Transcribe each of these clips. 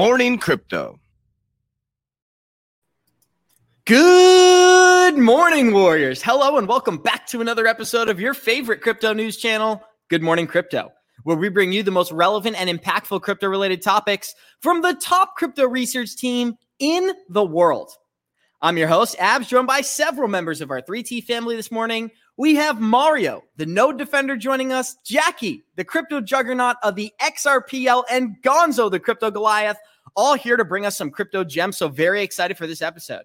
morning, crypto. Good morning, Warriors. Hello, and welcome back to another episode of your favorite crypto news channel, Good Morning Crypto, where we bring you the most relevant and impactful crypto related topics from the top crypto research team in the world. I'm your host, Abs, joined by several members of our 3T family this morning. We have Mario, the node defender, joining us, Jackie, the crypto juggernaut of the XRPL, and Gonzo, the crypto Goliath, all here to bring us some crypto gems. So, very excited for this episode.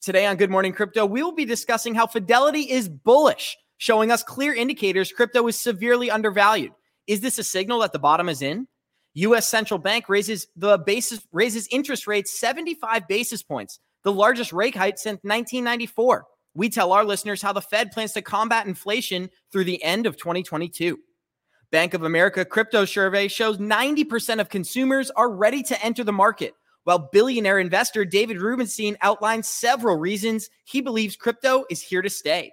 Today on Good Morning Crypto, we will be discussing how Fidelity is bullish, showing us clear indicators crypto is severely undervalued. Is this a signal that the bottom is in? US central bank raises the basis raises interest rates 75 basis points, the largest rate hike since 1994. We tell our listeners how the Fed plans to combat inflation through the end of 2022. Bank of America crypto survey shows 90% of consumers are ready to enter the market while billionaire investor David Rubenstein outlines several reasons he believes crypto is here to stay.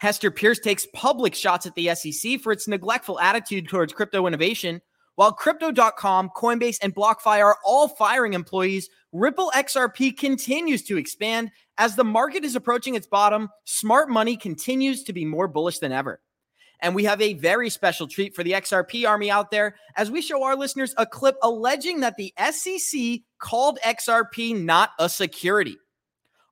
Hester Peirce takes public shots at the SEC for its neglectful attitude towards crypto innovation. While Crypto.com, Coinbase, and BlockFi are all firing employees, Ripple XRP continues to expand. As the market is approaching its bottom, smart money continues to be more bullish than ever. And we have a very special treat for the XRP army out there as we show our listeners a clip alleging that the SEC called XRP not a security.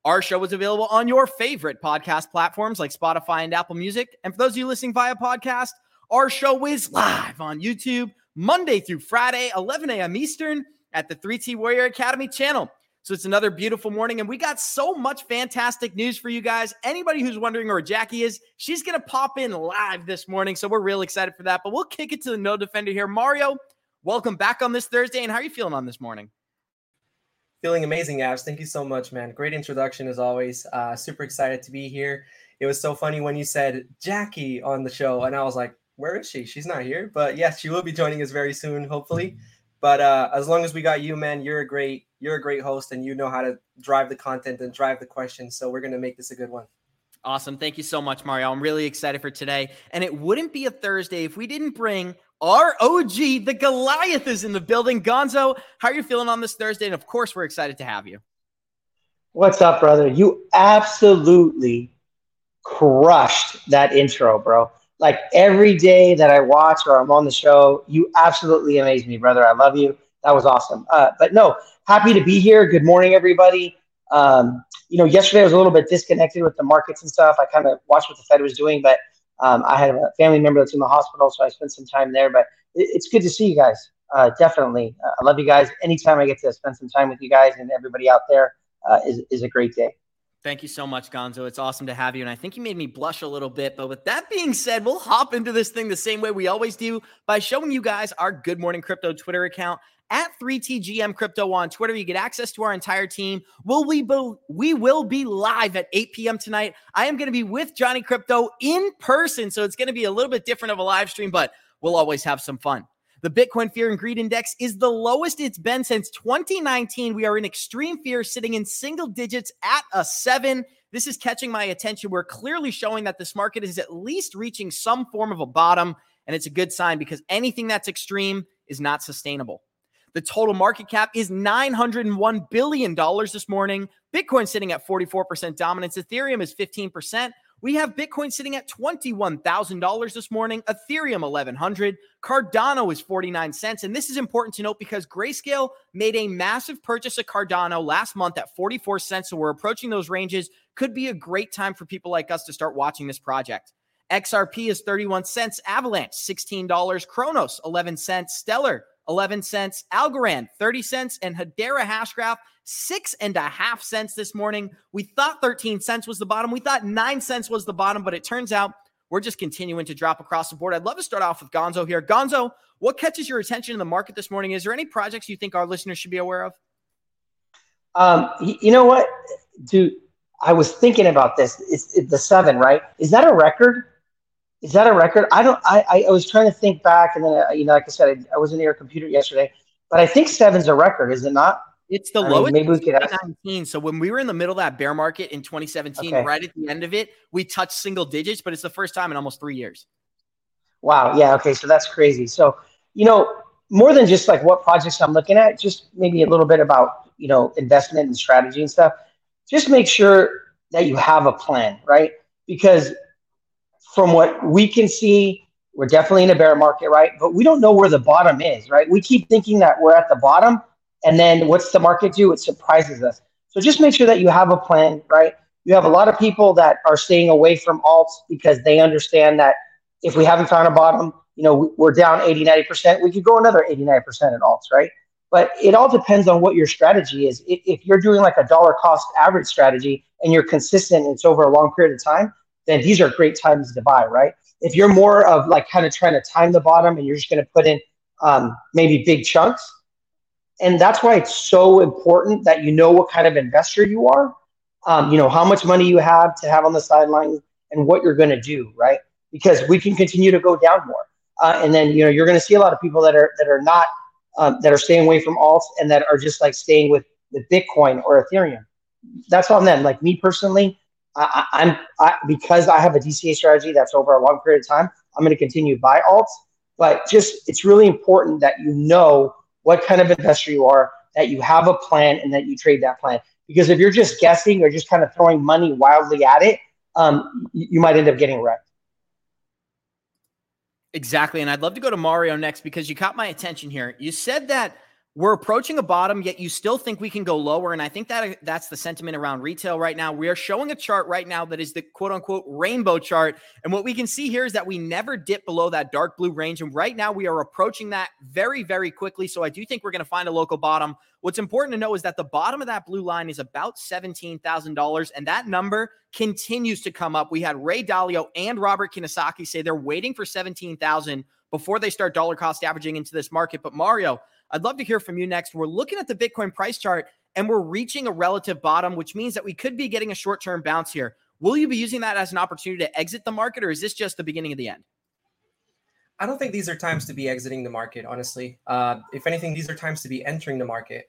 Our show is available on your favorite podcast platforms like Spotify and Apple Music. And for those of you listening via podcast, our show is live on YouTube Monday through Friday, 11 a.m. Eastern at the 3T Warrior Academy channel. So it's another beautiful morning, and we got so much fantastic news for you guys. Anybody who's wondering where Jackie is, she's going to pop in live this morning. So we're real excited for that. But we'll kick it to the node defender here. Mario, welcome back on this Thursday. And how are you feeling on this morning? Feeling amazing, Abs. Thank you so much, man. Great introduction as always. Uh, super excited to be here. It was so funny when you said Jackie on the show, and I was like, where is she? She's not here. But yes, she will be joining us very soon, hopefully. But uh, as long as we got you, man, you're a great you're a great host and you know how to drive the content and drive the questions. So we're gonna make this a good one. Awesome. Thank you so much, Mario. I'm really excited for today. And it wouldn't be a Thursday if we didn't bring our OG, the Goliath is in the building. Gonzo, how are you feeling on this Thursday? And of course, we're excited to have you. What's up, brother? You absolutely crushed that intro, bro. Like every day that I watch or I'm on the show, you absolutely amaze me, brother. I love you. That was awesome. Uh, but no, happy to be here. Good morning, everybody. Um, you know, yesterday I was a little bit disconnected with the markets and stuff. I kind of watched what the Fed was doing, but um, I had a family member that's in the hospital, so I spent some time there. But it, it's good to see you guys. Uh, definitely, uh, I love you guys. Anytime I get to spend some time with you guys and everybody out there uh, is is a great day. Thank you so much, Gonzo. It's awesome to have you. And I think you made me blush a little bit. But with that being said, we'll hop into this thing the same way we always do by showing you guys our Good Morning Crypto Twitter account at 3TGM Crypto on Twitter. You get access to our entire team. Will we be, we will be live at 8 p.m. tonight. I am going to be with Johnny Crypto in person, so it's going to be a little bit different of a live stream, but we'll always have some fun. The Bitcoin Fear and Greed Index is the lowest it's been since 2019. We are in extreme fear, sitting in single digits at a seven. This is catching my attention. We're clearly showing that this market is at least reaching some form of a bottom, and it's a good sign because anything that's extreme is not sustainable. The total market cap is $901 billion this morning. Bitcoin sitting at 44% dominance. Ethereum is 15%. We have Bitcoin sitting at $21,000 this morning, Ethereum 1100, Cardano is 49 cents. And this is important to note because Grayscale made a massive purchase of Cardano last month at 44 cents. So we're approaching those ranges. Could be a great time for people like us to start watching this project. XRP is 31 cents, Avalanche $16, Cronos 11 cents, Stellar 11 cents. Algorand, 30 cents. And Hedera Hashgraph, six and a half cents this morning. We thought 13 cents was the bottom. We thought nine cents was the bottom, but it turns out we're just continuing to drop across the board. I'd love to start off with Gonzo here. Gonzo, what catches your attention in the market this morning? Is there any projects you think our listeners should be aware of? Um, you know what, dude? I was thinking about this. It's, it's the seven, right? Is that a record? Is that a record? I don't. I I was trying to think back, and then uh, you know, like I said, I, I wasn't near a computer yesterday, but I think seven's a record, is it not? It's the I lowest. Mean, maybe we could 2019. So when we were in the middle of that bear market in 2017, okay. right at the end of it, we touched single digits, but it's the first time in almost three years. Wow. Yeah. Okay. So that's crazy. So you know, more than just like what projects I'm looking at, just maybe a little bit about you know investment and strategy and stuff. Just make sure that you have a plan, right? Because from what we can see, we're definitely in a bear market, right? But we don't know where the bottom is, right? We keep thinking that we're at the bottom, and then what's the market do? It surprises us. So just make sure that you have a plan, right? You have a lot of people that are staying away from alts because they understand that if we haven't found a bottom, you know, we're down 80, 90%, we could go another 80, 90% in alts, right? But it all depends on what your strategy is. If you're doing like a dollar cost average strategy and you're consistent it's over a long period of time, then these are great times to buy, right? If you're more of like kind of trying to time the bottom and you're just going to put in um, maybe big chunks, and that's why it's so important that you know what kind of investor you are, um, you know how much money you have to have on the sideline and what you're going to do, right? Because we can continue to go down more, uh, and then you know you're going to see a lot of people that are that are not um, that are staying away from alts and that are just like staying with with Bitcoin or Ethereum. That's on them. Like me personally, I, am because I have a DCA strategy that's over a long period of time. I'm going to continue buy alts, but just it's really important that you know what kind of investor you are, that you have a plan, and that you trade that plan. Because if you're just guessing or just kind of throwing money wildly at it, um, you, you might end up getting wrecked. Exactly. And I'd love to go to Mario next because you caught my attention here. You said that we're approaching a bottom, yet you still think we can go lower. And I think that that's the sentiment around retail right now. We are showing a chart right now that is the quote unquote rainbow chart. And what we can see here is that we never dip below that dark blue range. And right now we are approaching that very, very quickly. So I do think we're going to find a local bottom. What's important to know is that the bottom of that blue line is about $17,000. And that number continues to come up. We had Ray Dalio and Robert Kiyosaki say they're waiting for 17,000 before they start dollar cost averaging into this market. But Mario, I'd love to hear from you next. We're looking at the Bitcoin price chart and we're reaching a relative bottom, which means that we could be getting a short term bounce here. Will you be using that as an opportunity to exit the market, or is this just the beginning of the end? I don't think these are times to be exiting the market, honestly. Uh, if anything, these are times to be entering the market.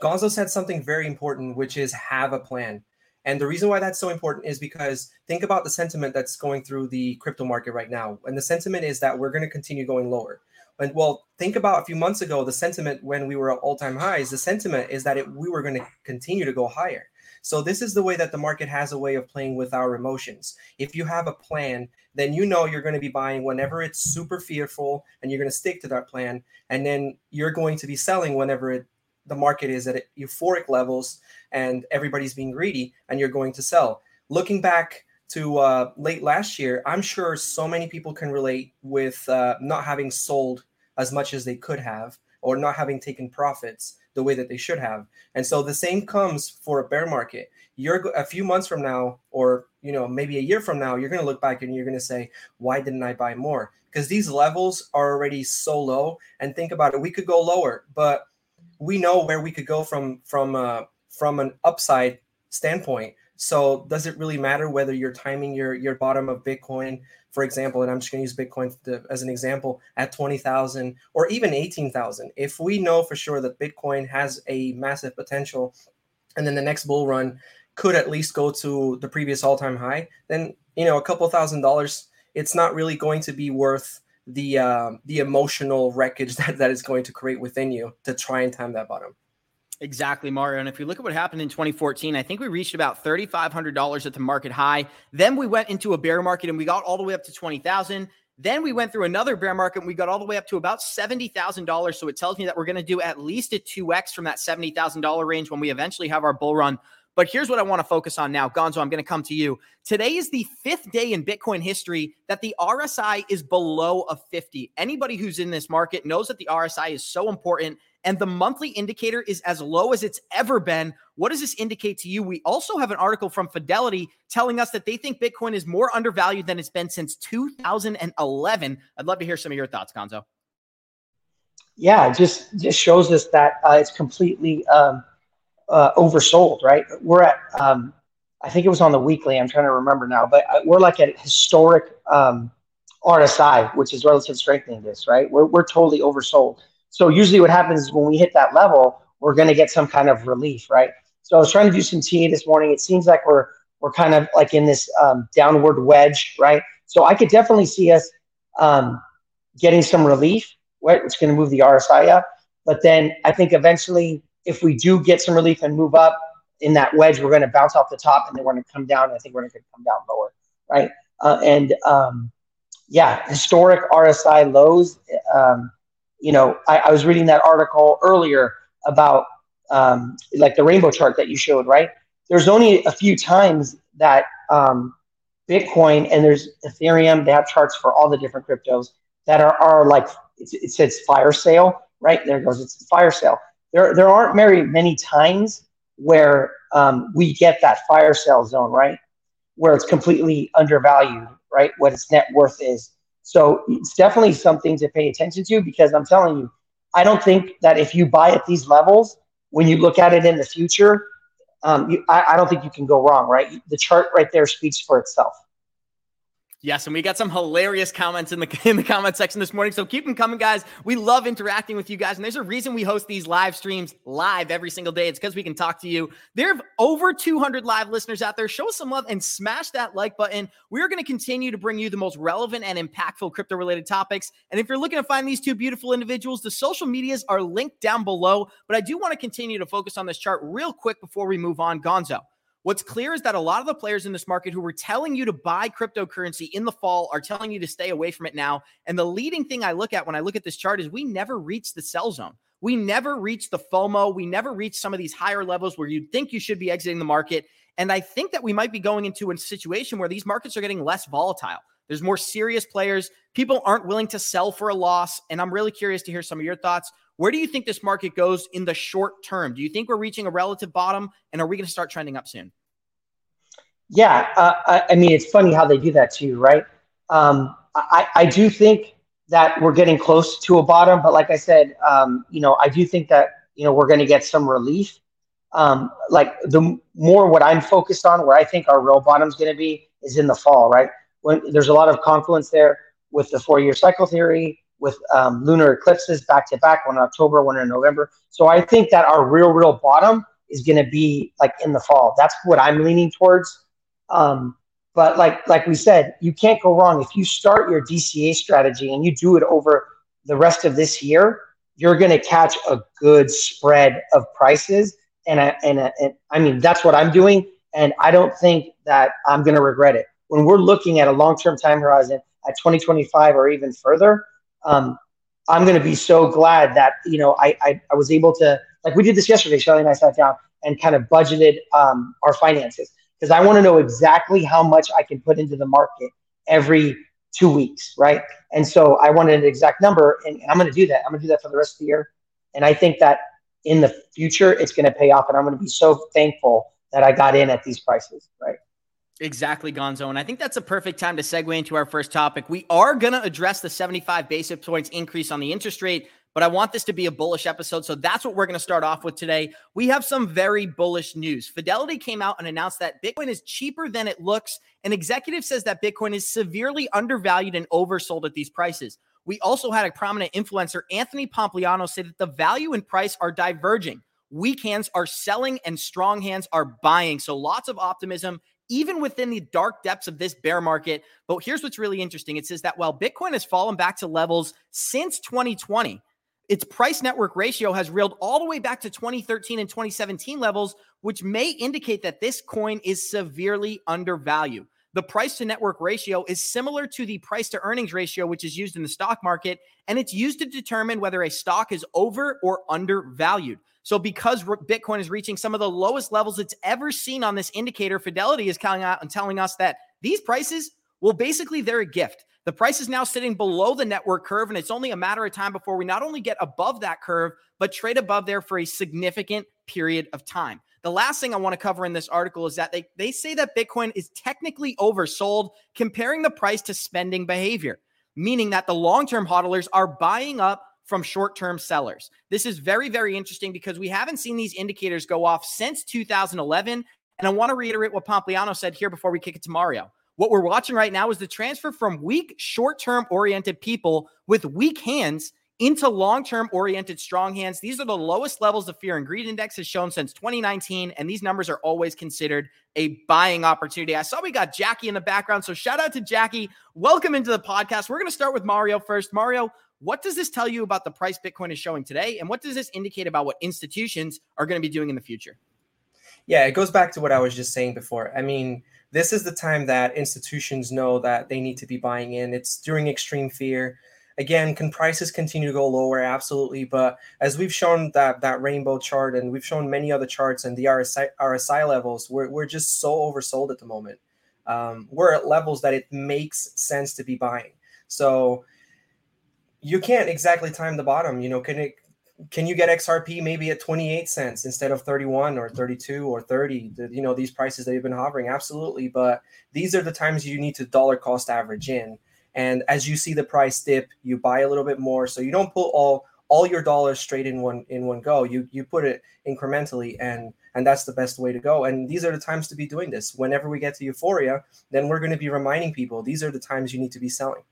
Gonzo said something very important, which is have a plan. And the reason why that's so important is because think about the sentiment that's going through the crypto market right now. And the sentiment is that we're going to continue going lower. And well, think about a few months ago, the sentiment when we were at all time highs, the sentiment is that it, we were going to continue to go higher. So this is the way that the market has a way of playing with our emotions. If you have a plan, then you know you're going to be buying whenever it's super fearful and you're going to stick to that plan. And then you're going to be selling whenever it, the market is at euphoric levels and everybody's being greedy and you're going to sell. Looking back to uh, late last year, I'm sure so many people can relate with uh, not having sold as much as they could have or not having taken profits the way that they should have. And so the same comes for a bear market. You're a few months from now, or you know maybe a year from now, you're going to look back and you're going to say, "Why didn't I buy more?" Because these levels are already so low. And think about it, we could go lower, but we know where we could go from from uh, from an upside standpoint so does it really matter whether you're timing your your bottom of Bitcoin, for example, and I'm just going to use Bitcoin to, as an example at 20,000 or even 18,000. If we know for sure that Bitcoin has a massive potential and then the next bull run could at least go to the previous all-time high, then you know, a couple thousand dollars it's not really going to be worth the uh, the emotional wreckage that that is going to create within you to try and time that bottom. Exactly, Mario. And if you look at what happened in 2014, I think we reached about $3,500 at the market high. Then we went into a bear market and we got all the way up to 20,000. Then we went through another bear market and we got all the way up to about $70,000. So it tells me that we're going to do at least a 2x from that $70,000 range when we eventually have our bull run. But here's what I want to focus on now. Gonzo, I'm going to come to you. Today is the fifth day in Bitcoin history that the RSI is below a 50. Anybody who's in this market knows that the RSI is so important and the monthly indicator is as low as it's ever been. What does this indicate to you? We also have an article from Fidelity telling us that they think Bitcoin is more undervalued than it's been since 2011. I'd love to hear some of your thoughts, Gonzo. Yeah, it just just shows us that uh, it's completely um, uh, oversold. Right? We're at um, I think it was on the weekly. I'm trying to remember now, but uh, we're like at historic um, RSI, which is relative strengthening. This right? We're we're totally oversold. So usually what happens is when we hit that level, we're going to get some kind of relief, right? So I was trying to do some TA this morning. It seems like we're we're kind of like in this um, downward wedge, right? So I could definitely see us um, getting some relief what it's going to move the RSI up. But then I think eventually, if we do get some relief and move up in that wedge, we're going to bounce off the top and then we're going to come down. I think we're going to come down lower, right? Uh, and um, yeah, historic RSI lows. Um, you know, I, I, was reading that article earlier about um, like the rainbow chart that you showed, right? There's only a few times that um, Bitcoin and there's Ethereum, they have charts for all the different cryptos that are, are like, it says fire sale, right? There goes, it's fire sale. There, there aren't very many times where um, we get that fire sale zone, right? Where it's completely undervalued, right? What its net worth is. So it's definitely something to pay attention to because I'm telling you, I don't think that if you buy at these levels, when you look at it in the future, um, you, I, I don't think you can go wrong, right? The chart right there speaks for itself. Yes, and we got some hilarious comments in the in the comment section this morning. So keep them coming, guys. We love interacting with you guys, and there's a reason we host these live streams live every single day. It's because we can talk to you. There are over 200 live listeners out there. Show us some love and smash that like button. We are going to continue to bring you the most relevant and impactful crypto related topics. And if you're looking to find these two beautiful individuals, the social medias are linked down below. But I do want to continue to focus on this chart real quick before we move on, Gonzo. What's clear is that a lot of the players in this market who were telling you to buy cryptocurrency in the fall are telling you to stay away from it now. And the leading thing I look at when I look at this chart is we never reached the sell zone. We never reached the FOMO. We never reached some of these higher levels where you'd think you should be exiting the market. And I think that we might be going into a situation where these markets are getting less volatile. There's more serious players. People aren't willing to sell for a loss. And I'm really curious to hear some of your thoughts. Where do you think this market goes in the short term? Do you think we're reaching a relative bottom? And are we going to start trending up soon? Yeah. Uh, I, I, mean, it's funny how they do that too, right? Um, I, I do think that we're getting close to a bottom, but like I said, um, you know, I do think that, you know, we're going to get some relief. Um, like the more what I'm focused on, where I think our real bottom is going to be is in the fall, right? When there's a lot of confluence there with the four year cycle theory, with um, lunar eclipses back to back, one in October, one in November. So I think that our real, real bottom is going to be like in the fall. That's what I'm leaning towards. Um, but like like we said, you can't go wrong if you start your DCA strategy and you do it over the rest of this year. You're going to catch a good spread of prices, and I, and, a, and I mean that's what I'm doing, and I don't think that I'm going to regret it. When we're looking at a long term time horizon at 2025 or even further, um, I'm going to be so glad that you know I, I, I was able to like we did this yesterday. Shelly and I sat down and kind of budgeted um, our finances because I want to know exactly how much I can put into the market every two weeks, right? And so I wanted an exact number, and I'm going to do that. I'm going to do that for the rest of the year, and I think that in the future it's going to pay off, and I'm going to be so thankful that I got in at these prices, right? Exactly, Gonzo. And I think that's a perfect time to segue into our first topic. We are going to address the 75 basis points increase on the interest rate, but I want this to be a bullish episode. So that's what we're going to start off with today. We have some very bullish news. Fidelity came out and announced that Bitcoin is cheaper than it looks. An executive says that Bitcoin is severely undervalued and oversold at these prices. We also had a prominent influencer, Anthony Pompliano, say that the value and price are diverging. Weak hands are selling and strong hands are buying. So lots of optimism even within the dark depths of this bear market. But here's what's really interesting it says that while Bitcoin has fallen back to levels since 2020, its price network ratio has reeled all the way back to 2013 and 2017 levels, which may indicate that this coin is severely undervalued. The price to network ratio is similar to the price to earnings ratio, which is used in the stock market, and it's used to determine whether a stock is over or undervalued. So, because Bitcoin is reaching some of the lowest levels it's ever seen on this indicator, Fidelity is calling out uh, and telling us that these prices, well, basically, they're a gift. The price is now sitting below the network curve, and it's only a matter of time before we not only get above that curve, but trade above there for a significant period of time. The last thing I want to cover in this article is that they, they say that Bitcoin is technically oversold, comparing the price to spending behavior, meaning that the long term hodlers are buying up from short term sellers. This is very, very interesting because we haven't seen these indicators go off since 2011. And I want to reiterate what Pompliano said here before we kick it to Mario. What we're watching right now is the transfer from weak, short term oriented people with weak hands into long term oriented strong hands. These are the lowest levels of fear and greed index has shown since 2019. And these numbers are always considered a buying opportunity. I saw we got Jackie in the background. So shout out to Jackie. Welcome into the podcast. We're going to start with Mario first. Mario, What does this tell you about the price Bitcoin is showing today? And what does this indicate about what institutions are going to be doing in the future? Yeah, it goes back to what I was just saying before. I mean, this is the time that institutions know that they need to be buying in. It's during extreme fear. Again, can prices continue to go lower? Absolutely. But as we've shown that that rainbow chart and we've shown many other charts and the RSI, RSI levels, we're, we're just so oversold at the moment. Um, we're at levels that it makes sense to be buying. So you can't exactly time the bottom. You know, can it can you get XRP maybe at 28 cents instead of 31 or 32 or 30? The, you know, these prices that you've been hovering, absolutely. But these are the times you need to dollar cost average in. And as you see the price dip, you buy a little bit more. So you don't put all all your dollars straight in one in one go. You you put it incrementally and and that's the best way to go. And these are the times to be doing this. Whenever we get to euphoria, then we're going to be reminding people these are the times you need to be selling.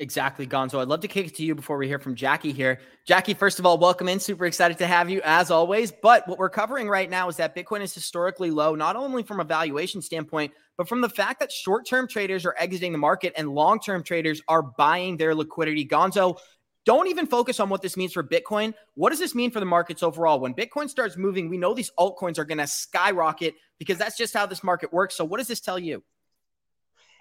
Exactly, Gonzo. I'd love to kick it to you before we hear from Jackie here. Jackie, first of all, welcome in. Super excited to have you as always. But what we're covering right now is that Bitcoin is historically low, not only from a valuation standpoint, but from the fact that short term traders are exiting the market and long term traders are buying their liquidity. Gonzo, don't even focus on what this means for Bitcoin. What does this mean for the markets overall? When Bitcoin starts moving, we know these altcoins are going to skyrocket because that's just how this market works. So, what does this tell you?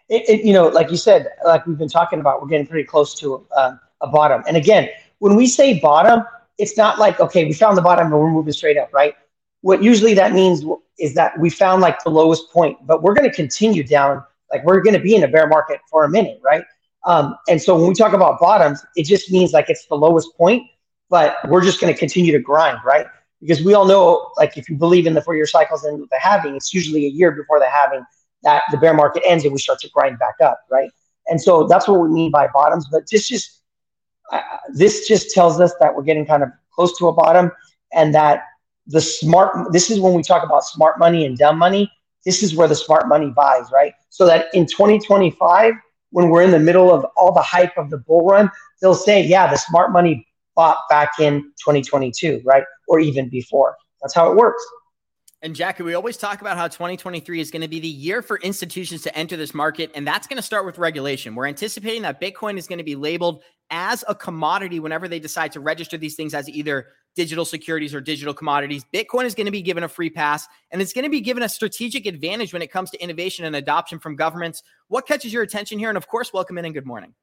It, it, you know, like you said, like we've been talking about, we're getting pretty close to uh, a bottom. And again, when we say bottom, it's not like okay, we found the bottom and we're moving straight up, right? What usually that means is that we found like the lowest point, but we're going to continue down. Like we're going to be in a bear market for a minute, right? Um, and so when we talk about bottoms, it just means like it's the lowest point, but we're just going to continue to grind, right? Because we all know, like if you believe in the four-year cycles and the halving, it's usually a year before the halving that the bear market ends and we start to grind back up, right? And so that's what we mean by bottoms. But this just uh, this just tells us that we're getting kind of close to a bottom, and that the smart. This is when we talk about smart money and dumb money. This is where the smart money buys, right? So that in 2025, when we're in the middle of all the hype of the bull run, they'll say, "Yeah, the smart money bought back in 2022, right, or even before." That's how it works. And Jackie, we always talk about how 2023 is going to be the year for institutions to enter this market, and that's going to start with regulation. We're anticipating that Bitcoin is going to be labeled as a commodity whenever they decide to register these things as either digital securities or digital commodities. Bitcoin is going to be given a free pass, and it's going to be given a strategic advantage when it comes to innovation and adoption from governments. What catches your attention here? And of course, welcome in and good morning.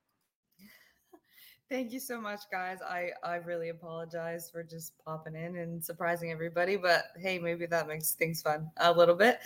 Thank you so much, guys. I I really apologize for just popping in and surprising everybody, but hey, maybe that makes things fun a little bit.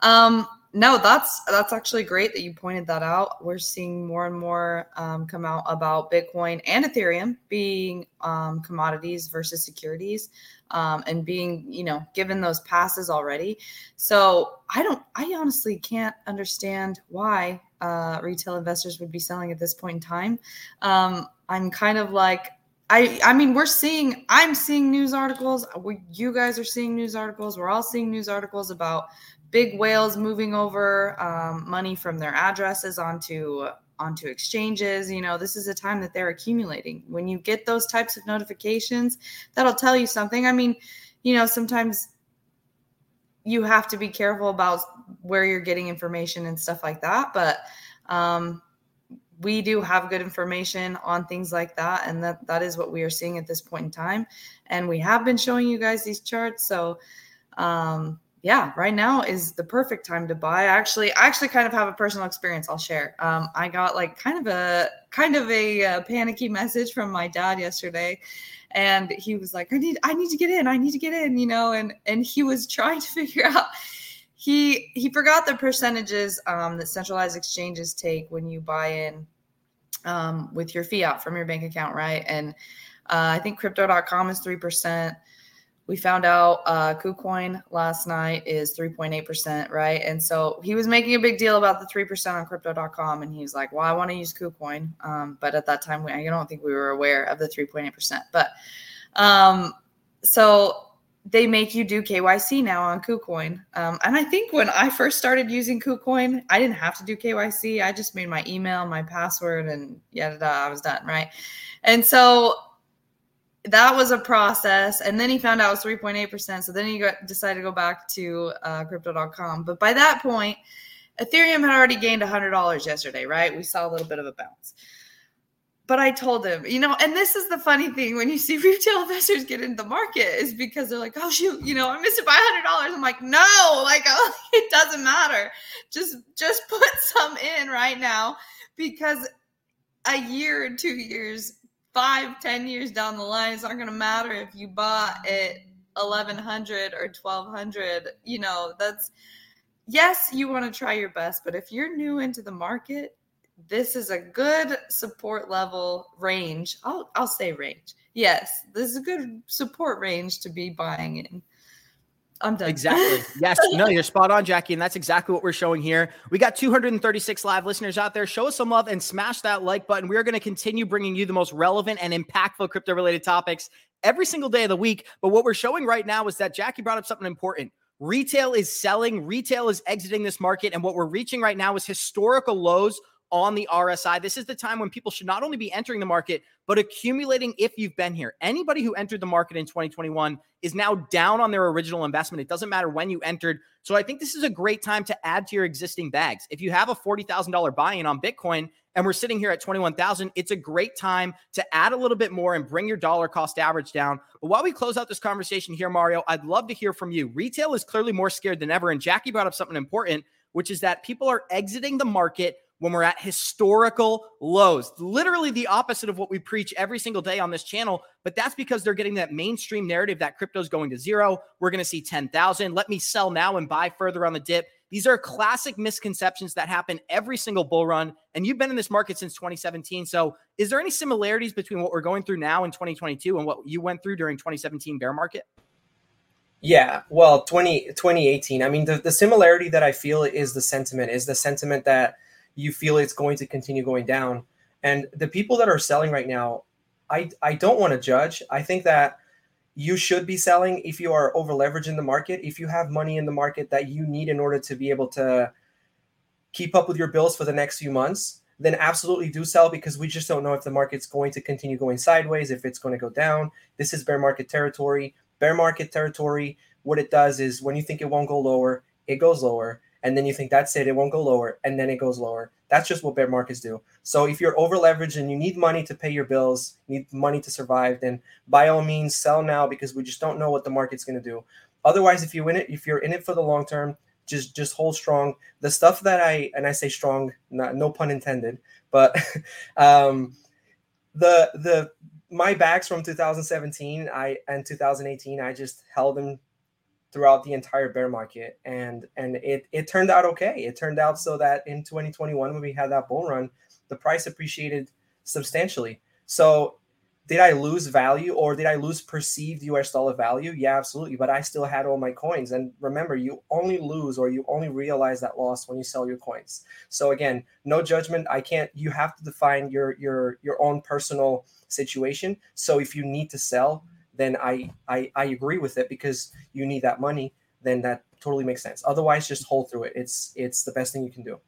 Um, no, that's that's actually great that you pointed that out. We're seeing more and more um, come out about Bitcoin and Ethereum being um, commodities versus securities, um, and being you know given those passes already. So I don't, I honestly can't understand why uh, retail investors would be selling at this point in time. Um, I'm kind of like, I, I mean, we're seeing, I'm seeing news articles. We, you guys are seeing news articles. We're all seeing news articles about big whales moving over um, money from their addresses onto onto exchanges. You know, this is a time that they're accumulating. When you get those types of notifications, that'll tell you something. I mean, you know, sometimes you have to be careful about where you're getting information and stuff like that. But um, we do have good information on things like that, and that that is what we are seeing at this point in time. And we have been showing you guys these charts, so um, yeah, right now is the perfect time to buy. Actually, I actually kind of have a personal experience I'll share. Um, I got like kind of a kind of a, a panicky message from my dad yesterday, and he was like, "I need I need to get in. I need to get in," you know, and and he was trying to figure out he he forgot the percentages um, that centralized exchanges take when you buy in um, with your fiat from your bank account, right? And uh, I think crypto.com is 3%. We found out uh, KuCoin last night is 3.8%, right? And so he was making a big deal about the 3% on crypto.com. And he's like, well, I want to use KuCoin. Um, but at that time, we, I don't think we were aware of the 3.8%. But um, so they make you do KYC now on KuCoin. Um, and I think when I first started using KuCoin, I didn't have to do KYC. I just made my email, my password, and yada, yada I was done, right? And so that was a process. And then he found out it was 3.8%. So then he got, decided to go back to uh, crypto.com. But by that point, Ethereum had already gained $100 yesterday, right? We saw a little bit of a bounce but I told him, you know, and this is the funny thing when you see retail investors get into the market is because they're like, oh shoot, you know, I missed it by hundred dollars. I'm like, no, like oh, it doesn't matter. Just just put some in right now because a year, two years, five, ten years down the line, it's not gonna matter if you bought eleven hundred or twelve hundred. You know, that's yes, you want to try your best, but if you're new into the market this is a good support level range. I'll I'll say range. Yes, this is a good support range to be buying in. I'm done. Exactly. Yes. No, you're spot on, Jackie. And that's exactly what we're showing here. We got 236 live listeners out there. Show us some love and smash that like button. We're going to continue bringing you the most relevant and impactful crypto related topics every single day of the week. But what we're showing right now is that Jackie brought up something important. Retail is selling, retail is exiting this market. And what we're reaching right now is historical lows on the RSI. This is the time when people should not only be entering the market, but accumulating if you've been here. Anybody who entered the market in 2021 is now down on their original investment. It doesn't matter when you entered. So I think this is a great time to add to your existing bags. If you have a $40,000 buy in on Bitcoin and we're sitting here at 21,000, it's a great time to add a little bit more and bring your dollar cost average down. But while we close out this conversation here, Mario, I'd love to hear from you. Retail is clearly more scared than ever. And Jackie brought up something important, which is that people are exiting the market when we're at historical lows. Literally the opposite of what we preach every single day on this channel, but that's because they're getting that mainstream narrative that crypto's going to zero. We're going to see 10,000. Let me sell now and buy further on the dip. These are classic misconceptions that happen every single bull run. And you've been in this market since 2017. So, is there any similarities between what we're going through now in 2022 and what you went through during 2017 bear market? Yeah, well, 20, 2018. I mean, the, the similarity that I feel is the sentiment, is the sentiment that you feel it's going to continue going down. And the people that are selling right now, I I don't want to judge. I think that you should be selling if you are over leveraging the market. If you have money in the market that you need in order to be able to keep up with your bills for the next few months, then absolutely do sell because we just don't know if the market's going to continue going sideways, if it's going to go down. This is bear market territory. Bear market territory, what it does is when you think it won't go lower, it goes lower and then you think that's it, it won't go lower, and then it goes lower. That's just what bear markets do. So if you're over leveraged and you need money to pay your bills, need money to survive, then by all means sell now because we just don't know what the market's going to do. Otherwise, if you win it, if you're in it for the long term, just just hold strong. The stuff that I and I say strong, not no pun intended, but um, the the my bags from 2017 I and 2018 I just held them throughout the entire bear market and and it it turned out okay. It turned out so that in 2021 when we had that bull run the price appreciated substantially. So did i lose value or did i lose perceived us dollar value? Yeah absolutely but i still had all my coins. And remember you only lose or you only realize that loss when you sell your coins. So again no judgment. I can't you have to define your your your own personal situation. So if you need to sell then I, I I agree with it because you need that money. Then that totally makes sense. Otherwise, just hold through it. It's it's the best thing you can do.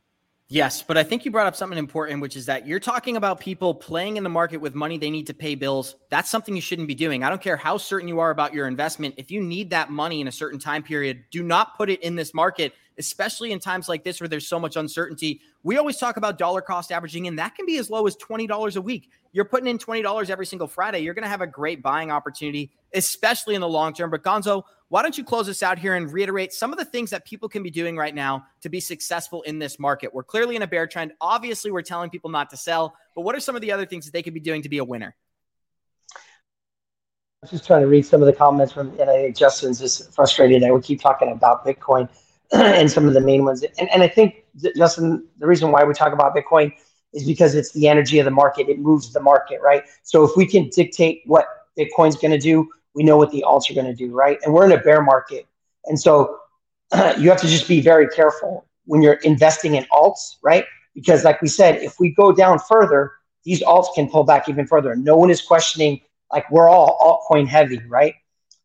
Yes, but I think you brought up something important, which is that you're talking about people playing in the market with money they need to pay bills. That's something you shouldn't be doing. I don't care how certain you are about your investment. If you need that money in a certain time period, do not put it in this market, especially in times like this where there's so much uncertainty. We always talk about dollar cost averaging, and that can be as low as $20 a week. You're putting in $20 every single Friday. You're going to have a great buying opportunity, especially in the long term. But Gonzo, why don't you close us out here and reiterate some of the things that people can be doing right now to be successful in this market? We're clearly in a bear trend. Obviously, we're telling people not to sell, but what are some of the other things that they could be doing to be a winner? I'm just trying to read some of the comments from, and I think Justin's just frustrated that we keep talking about Bitcoin and some of the main ones. And, and I think, Justin, the reason why we talk about Bitcoin is because it's the energy of the market. It moves the market, right? So if we can dictate what Bitcoin's going to do, we know what the alts are going to do, right? And we're in a bear market. And so you have to just be very careful when you're investing in alts, right? Because, like we said, if we go down further, these alts can pull back even further. No one is questioning, like, we're all altcoin heavy, right?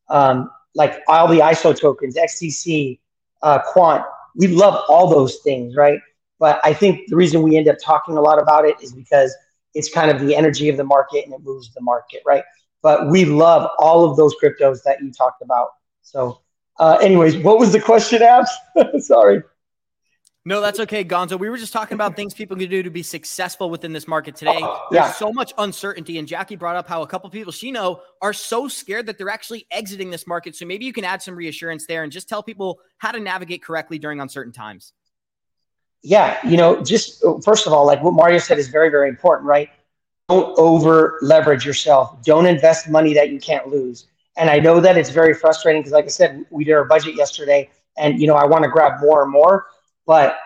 Um, like all the ISO tokens, XDC, uh, Quant, we love all those things, right? But I think the reason we end up talking a lot about it is because it's kind of the energy of the market and it moves the market, right? but we love all of those cryptos that you talked about. So, uh, anyways, what was the question, Abs? Sorry. No, that's okay, Gonzo. We were just talking about things people can do to be successful within this market today. Oh, yeah. There's so much uncertainty, and Jackie brought up how a couple people she know are so scared that they're actually exiting this market. So maybe you can add some reassurance there and just tell people how to navigate correctly during uncertain times. Yeah, you know, just first of all, like what Mario said is very, very important, right? Don't over leverage yourself. Don't invest money that you can't lose. And I know that it's very frustrating because, like I said, we did our budget yesterday, and you know, I want to grab more and more but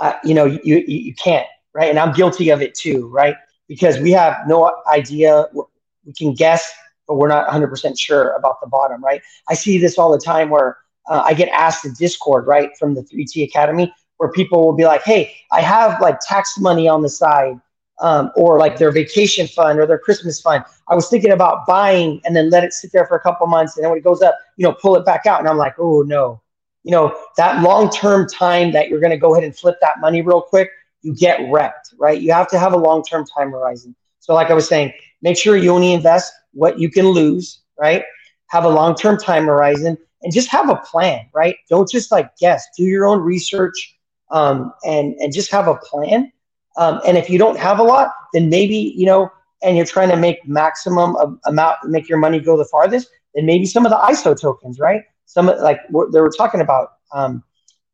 uh, you know you, you you can't right? And i'm guilty of it too right? Because we have no idea we can guess but we're not 100% sure about the bottom right? I see this all the time where uh, i get asked in discord right from the 3t academy where people will be like hey i have like tax money on the side um, or like their vacation fund or their christmas fund. I was thinking about buying and then let it sit there for a couple months and then when it goes up you know pull it back out. And i'm like oh no you know, that long term time that you're going to go ahead and flip that money real quick, you get wrecked, right? You have to have a long term time horizon. So, like I was saying, make sure you only invest what you can lose, right? Have a long term time horizon and just have a plan, right? Don't just like guess, do your own research um, and, and just have a plan. Um, and if you don't have a lot, then maybe, you know, and you're trying to make maximum amount, make your money go the farthest, then maybe some of the ISO tokens, right? Some like they were talking about um,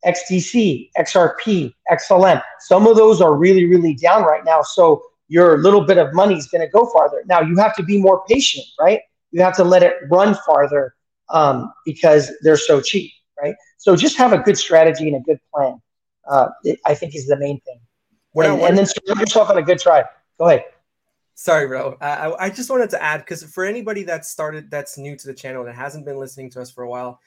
XDC, XRP, XLM. Some of those are really, really down right now. So your little bit of money is going to go farther. Now you have to be more patient, right? You have to let it run farther um, because they're so cheap, right? So just have a good strategy and a good plan. Uh, it, I think is the main thing. And, and then surround yourself on a good tribe. Go ahead. Sorry, bro. I, I just wanted to add because for anybody that started that's new to the channel that hasn't been listening to us for a while,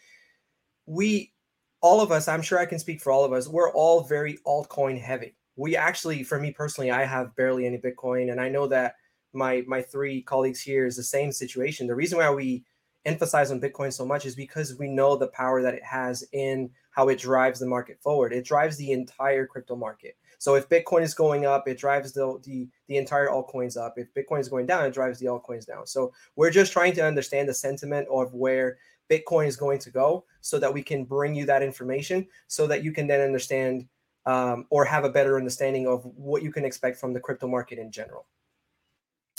we all of us, I'm sure I can speak for all of us, we're all very altcoin heavy. We actually, for me personally, I have barely any Bitcoin, and I know that my my three colleagues here is the same situation. The reason why we emphasize on Bitcoin so much is because we know the power that it has in how it drives the market forward. It drives the entire crypto market. So if Bitcoin is going up, it drives the, the, the entire altcoins up. If Bitcoin is going down, it drives the altcoins down. So we're just trying to understand the sentiment of where Bitcoin is going to go so that we can bring you that information so that you can then understand um, or have a better understanding of what you can expect from the crypto market in general.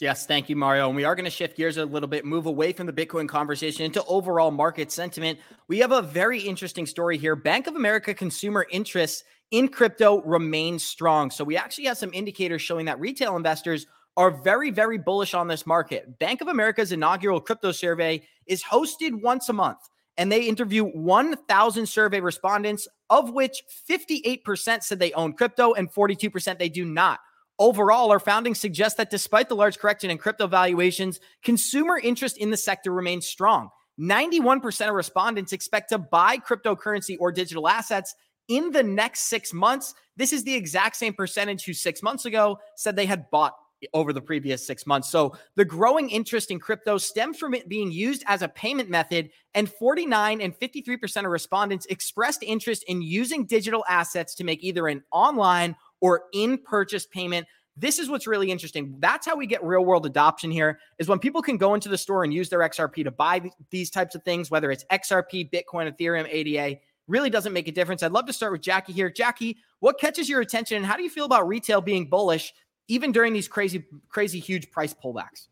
Yes, thank you, Mario. And we are going to shift gears a little bit, move away from the Bitcoin conversation into overall market sentiment. We have a very interesting story here. Bank of America consumer interest in crypto remains strong. So we actually have some indicators showing that retail investors are very, very bullish on this market. Bank of America's inaugural crypto survey is hosted once a month, and they interview 1,000 survey respondents, of which 58% said they own crypto and 42% they do not. Overall, our founding suggests that despite the large correction in crypto valuations, consumer interest in the sector remains strong. 91% of respondents expect to buy cryptocurrency or digital assets in the next six months. This is the exact same percentage who six months ago said they had bought over the previous six months. So the growing interest in crypto stems from it being used as a payment method, and 49 and 53% of respondents expressed interest in using digital assets to make either an online or in purchase payment. This is what's really interesting. That's how we get real world adoption here is when people can go into the store and use their XRP to buy these types of things, whether it's XRP, Bitcoin, Ethereum, ADA, really doesn't make a difference. I'd love to start with Jackie here. Jackie, what catches your attention and how do you feel about retail being bullish even during these crazy, crazy, huge price pullbacks?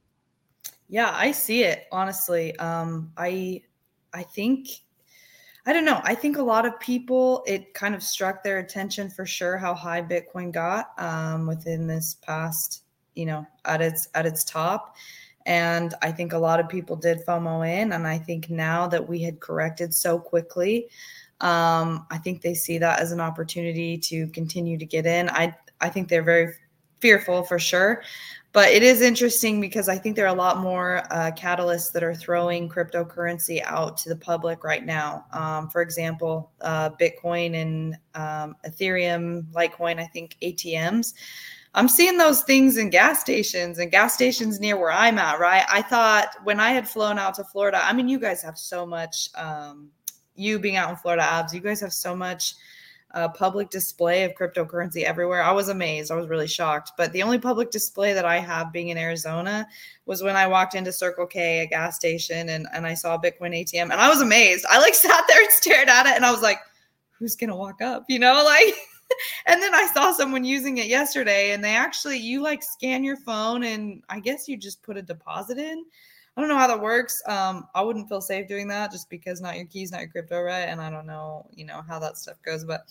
Yeah, I see it honestly. Um, I, I think I don't know. I think a lot of people, it kind of struck their attention for sure how high Bitcoin got um, within this past, you know, at its at its top. And I think a lot of people did FOMO in. And I think now that we had corrected so quickly, um, I think they see that as an opportunity to continue to get in. I I think they're very fearful for sure. But it is interesting because I think there are a lot more uh, catalysts that are throwing cryptocurrency out to the public right now. Um, for example, uh, Bitcoin and um, Ethereum, Litecoin, I think ATMs. I'm seeing those things in gas stations and gas stations near where I'm at, right? I thought when I had flown out to Florida, I mean, you guys have so much, um, you being out in Florida, abs, you guys have so much uh, public display of cryptocurrency everywhere. I was amazed. I was really shocked. But the only public display that I have being in Arizona was when I walked into Circle K, a gas station, and, and I saw a Bitcoin ATM. And I was amazed. I like sat there and stared at it and I was like, who's going to walk up? You know, like and then I saw someone using it yesterday, and they actually you like scan your phone, and I guess you just put a deposit in. I don't know how that works. Um, I wouldn't feel safe doing that just because not your keys, not your crypto, right? And I don't know, you know, how that stuff goes. But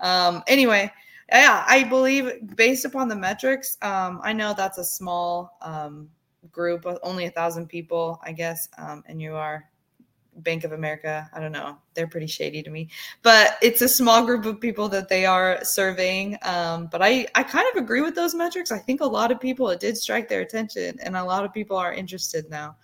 um, anyway, yeah, I believe based upon the metrics, um, I know that's a small um, group, only a thousand people, I guess, um, and you are Bank of America. I don't know. They're pretty shady to me, but it's a small group of people that they are serving. Um, but I, I kind of agree with those metrics. I think a lot of people, it did strike their attention and a lot of people are interested now.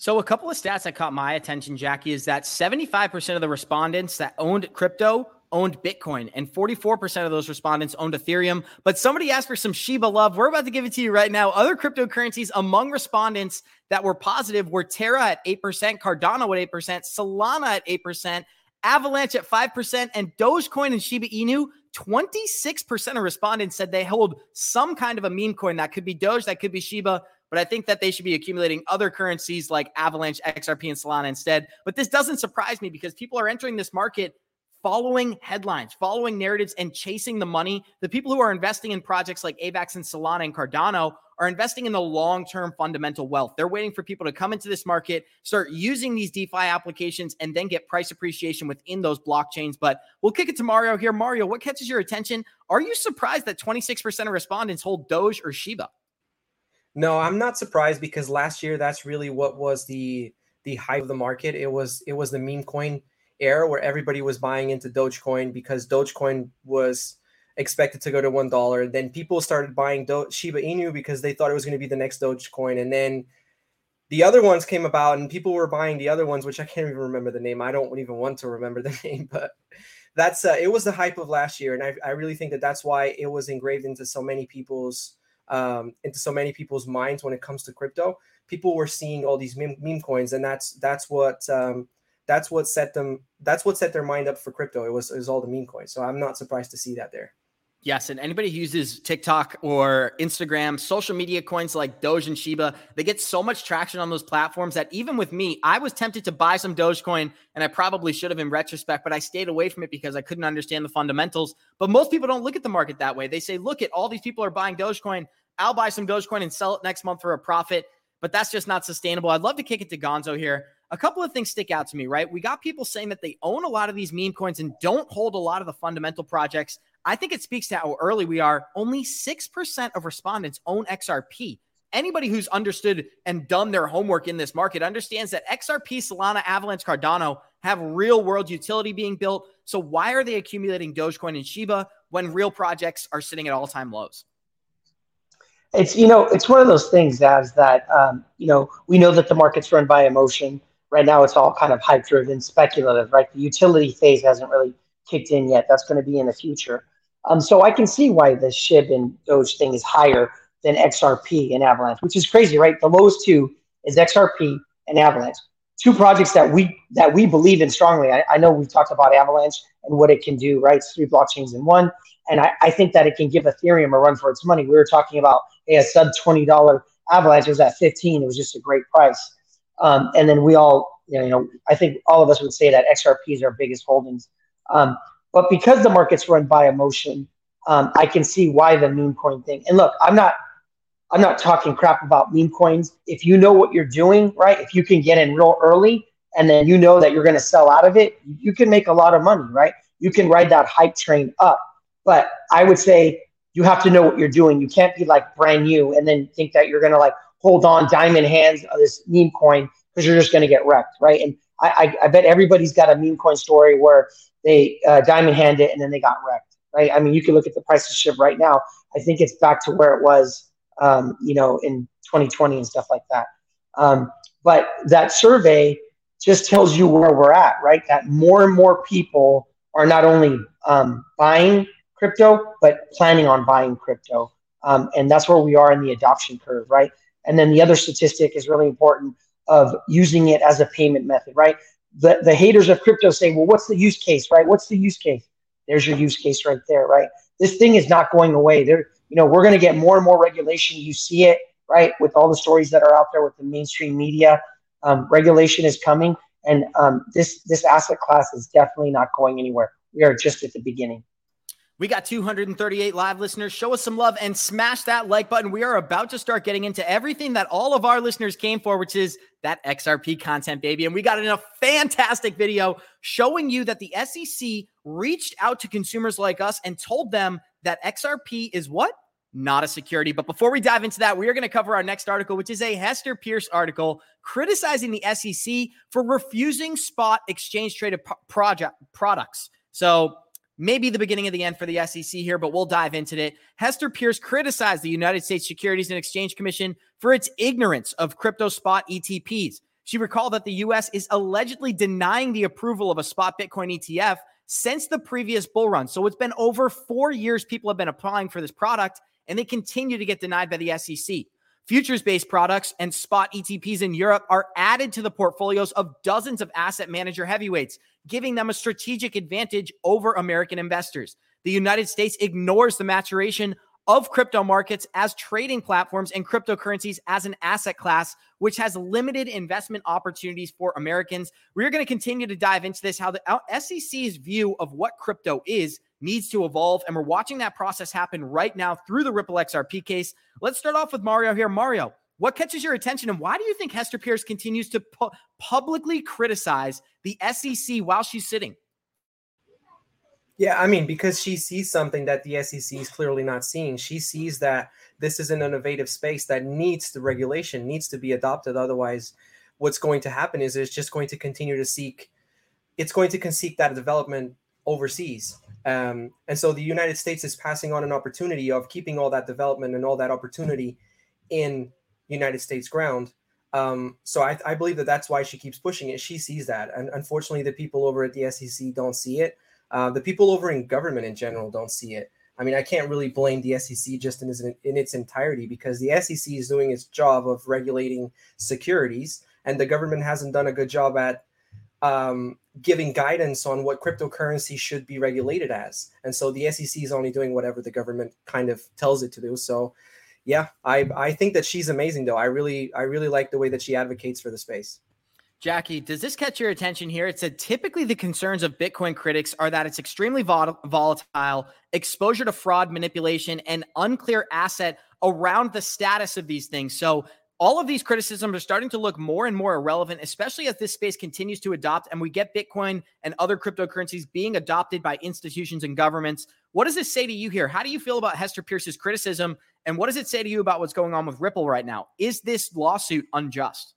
So, a couple of stats that caught my attention, Jackie, is that 75% of the respondents that owned crypto owned Bitcoin, and 44% of those respondents owned Ethereum. But somebody asked for some Shiba love. We're about to give it to you right now. Other cryptocurrencies among respondents that were positive were Terra at 8%, Cardano at 8%, Solana at 8%, Avalanche at 5%, and Dogecoin and Shiba Inu. 26% of respondents said they hold some kind of a meme coin that could be Doge, that could be Shiba, but I think that they should be accumulating other currencies like Avalanche, XRP, and Solana instead. But this doesn't surprise me because people are entering this market following headlines, following narratives, and chasing the money. The people who are investing in projects like AVAX and Solana and Cardano are investing in the long term fundamental wealth. They're waiting for people to come into this market, start using these DeFi applications, and then get price appreciation within those blockchains. But we'll kick it to Mario here. Mario, what catches your attention? Are you surprised that 26% of respondents hold Doge or Shiba? No, I'm not surprised because last year that's really what was the the height of the market. It was it was the meme coin era where everybody was buying into Dogecoin because Dogecoin was expected to go to one dollar. Then people started buying Do- Shiba Inu because they thought it was going to be the next Dogecoin, and then the other ones came about, and people were buying the other ones, which I can't even remember the name. I don't even want to remember the name, but that's uh, it was the hype of last year, and I, I really think that that's why it was engraved into so many people's um, into so many people's minds when it comes to crypto. People were seeing all these meme, meme coins, and that's that's what um, that's what set them that's what set their mind up for crypto. It was it was all the meme coins. So I'm not surprised to see that there. Yes, and anybody who uses TikTok or Instagram, social media coins like Doge and Shiba, they get so much traction on those platforms that even with me, I was tempted to buy some Dogecoin, and I probably should have in retrospect, but I stayed away from it because I couldn't understand the fundamentals. But most people don't look at the market that way. They say, "Look at all these people are buying Dogecoin. I'll buy some Dogecoin and sell it next month for a profit." But that's just not sustainable. I'd love to kick it to Gonzo here a couple of things stick out to me, right? We got people saying that they own a lot of these meme coins and don't hold a lot of the fundamental projects. I think it speaks to how early we are. Only 6% of respondents own XRP. Anybody who's understood and done their homework in this market understands that XRP, Solana, Avalanche, Cardano have real world utility being built. So why are they accumulating Dogecoin and Shiba when real projects are sitting at all time lows? It's you know it's one of those things as that um, you know we know that the market's run by emotion right now it's all kind of hype driven, speculative, right? The utility phase hasn't really kicked in yet. That's going to be in the future. Um, so I can see why the SHIB and Doge thing is higher than XRP and Avalanche, which is crazy, right? The lowest two is XRP and Avalanche, two projects that we that we believe in strongly. I, I know we've talked about Avalanche and what it can do, right? It's three blockchains in one, and I, I think that it can give Ethereum a run for its money. We were talking about hey, a sub twenty dollar Avalanche was at fifteen. It was just a great price. Um, and then we all, you know, I think all of us would say that XRP is our biggest holdings. Um, but because the market's run by emotion, um, I can see why the meme coin thing. And look, I'm not, I'm not talking crap about meme coins. If you know what you're doing, right? If you can get in real early, and then you know that you're going to sell out of it, you can make a lot of money, right? You can ride that hype train up. But I would say you have to know what you're doing. You can't be like brand new and then think that you're going to like hold on diamond hands of this meme coin because you're just going to get wrecked, right? And I, I, I, bet everybody's got a meme coin story where they uh, diamond hand it and then they got wrecked, right? I mean, you can look at the price of SHIB right now. I think it's back to where it was, um, you know, in 2020 and stuff like that. Um, but that survey just tells you where we're at, right? That more and more people are not only um, buying crypto, but planning on buying crypto. Um, and that's where we are in the adoption curve, right? And then the other statistic is really important of using it as a payment method, right? The, the haters of crypto say, well, what's the use case, right? What's the use case? There's your use case right there, right? This thing is not going away. There, you know, we're going to get more and more regulation. You see it, right, with all the stories that are out there with the mainstream media. Um, regulation is coming, and um, this this asset class is definitely not going anywhere. We are just at the beginning. We got 238 live listeners. Show us some love and smash that like button. We are about to start getting into everything that all of our listeners came for, which is that XRP content, baby. And we got in a fantastic video showing you that the SEC reached out to consumers like us and told them that XRP is what? Not a security. But before we dive into that, we are going to cover our next article, which is a Hester Peirce article criticizing the SEC for refusing spot exchange traded project products. So, maybe the beginning of the end for the SEC here, but we'll dive into it. Hester Peirce criticized the United States Securities and Exchange Commission for its ignorance of crypto spot ETPs. She recalled that the US is allegedly denying the approval of a spot Bitcoin ETF since the previous bull run. So it's been over four years people have been applying for this product, and they continue to get denied by the SEC. Futures based products and spot ETPs in Europe are added to the portfolios of dozens of asset manager heavyweights, giving them a strategic advantage over American investors. The United States ignores the maturation of crypto markets as trading platforms and cryptocurrencies as an asset class, which has limited investment opportunities for Americans. We're going to continue to dive into this, how the SEC's view of what crypto is needs to evolve. And we're watching that process happen right now through the Ripple XRP case. Let's start off with Mario here. Mario, what catches your attention and why do you think Hester Peirce continues to pu- publicly criticize the SEC while she's sitting? Yeah, I mean, because she sees something that the SEC is clearly not seeing. She sees that this is an innovative space that needs the regulation, needs to be adopted. Otherwise, what's going to happen is it's just going to continue to seek, it's going to seek that development overseas. Um, and so the United States is passing on an opportunity of keeping all that development and all that opportunity in United States ground. Um, so I, I, believe that that's why she keeps pushing it. She sees that, and unfortunately, the people over at the SEC don't see it. Uh, the people over in government in general don't see it. I mean, I can't really blame the SEC just in its, in its entirety because the SEC is doing its job of regulating securities, and the government hasn't done a good job at um, giving guidance on what cryptocurrency should be regulated as. And so the SEC is only doing whatever the government kind of tells it to do. So yeah, I I think that she's amazing though. I really I really like the way that she advocates for the space. Jackie, does this catch your attention here? It said typically the concerns of Bitcoin critics are that it's extremely vol- volatile, exposure to fraud, manipulation, and unclear asset around the status of these things. So all of these criticisms are starting to look more and more irrelevant, especially as this space continues to adopt and we get Bitcoin and other cryptocurrencies being adopted by institutions and governments. What does this say to you here? How do you feel about Hester Peirce's criticism? And what does it say to you about what's going on with Ripple right now? Is this lawsuit unjust?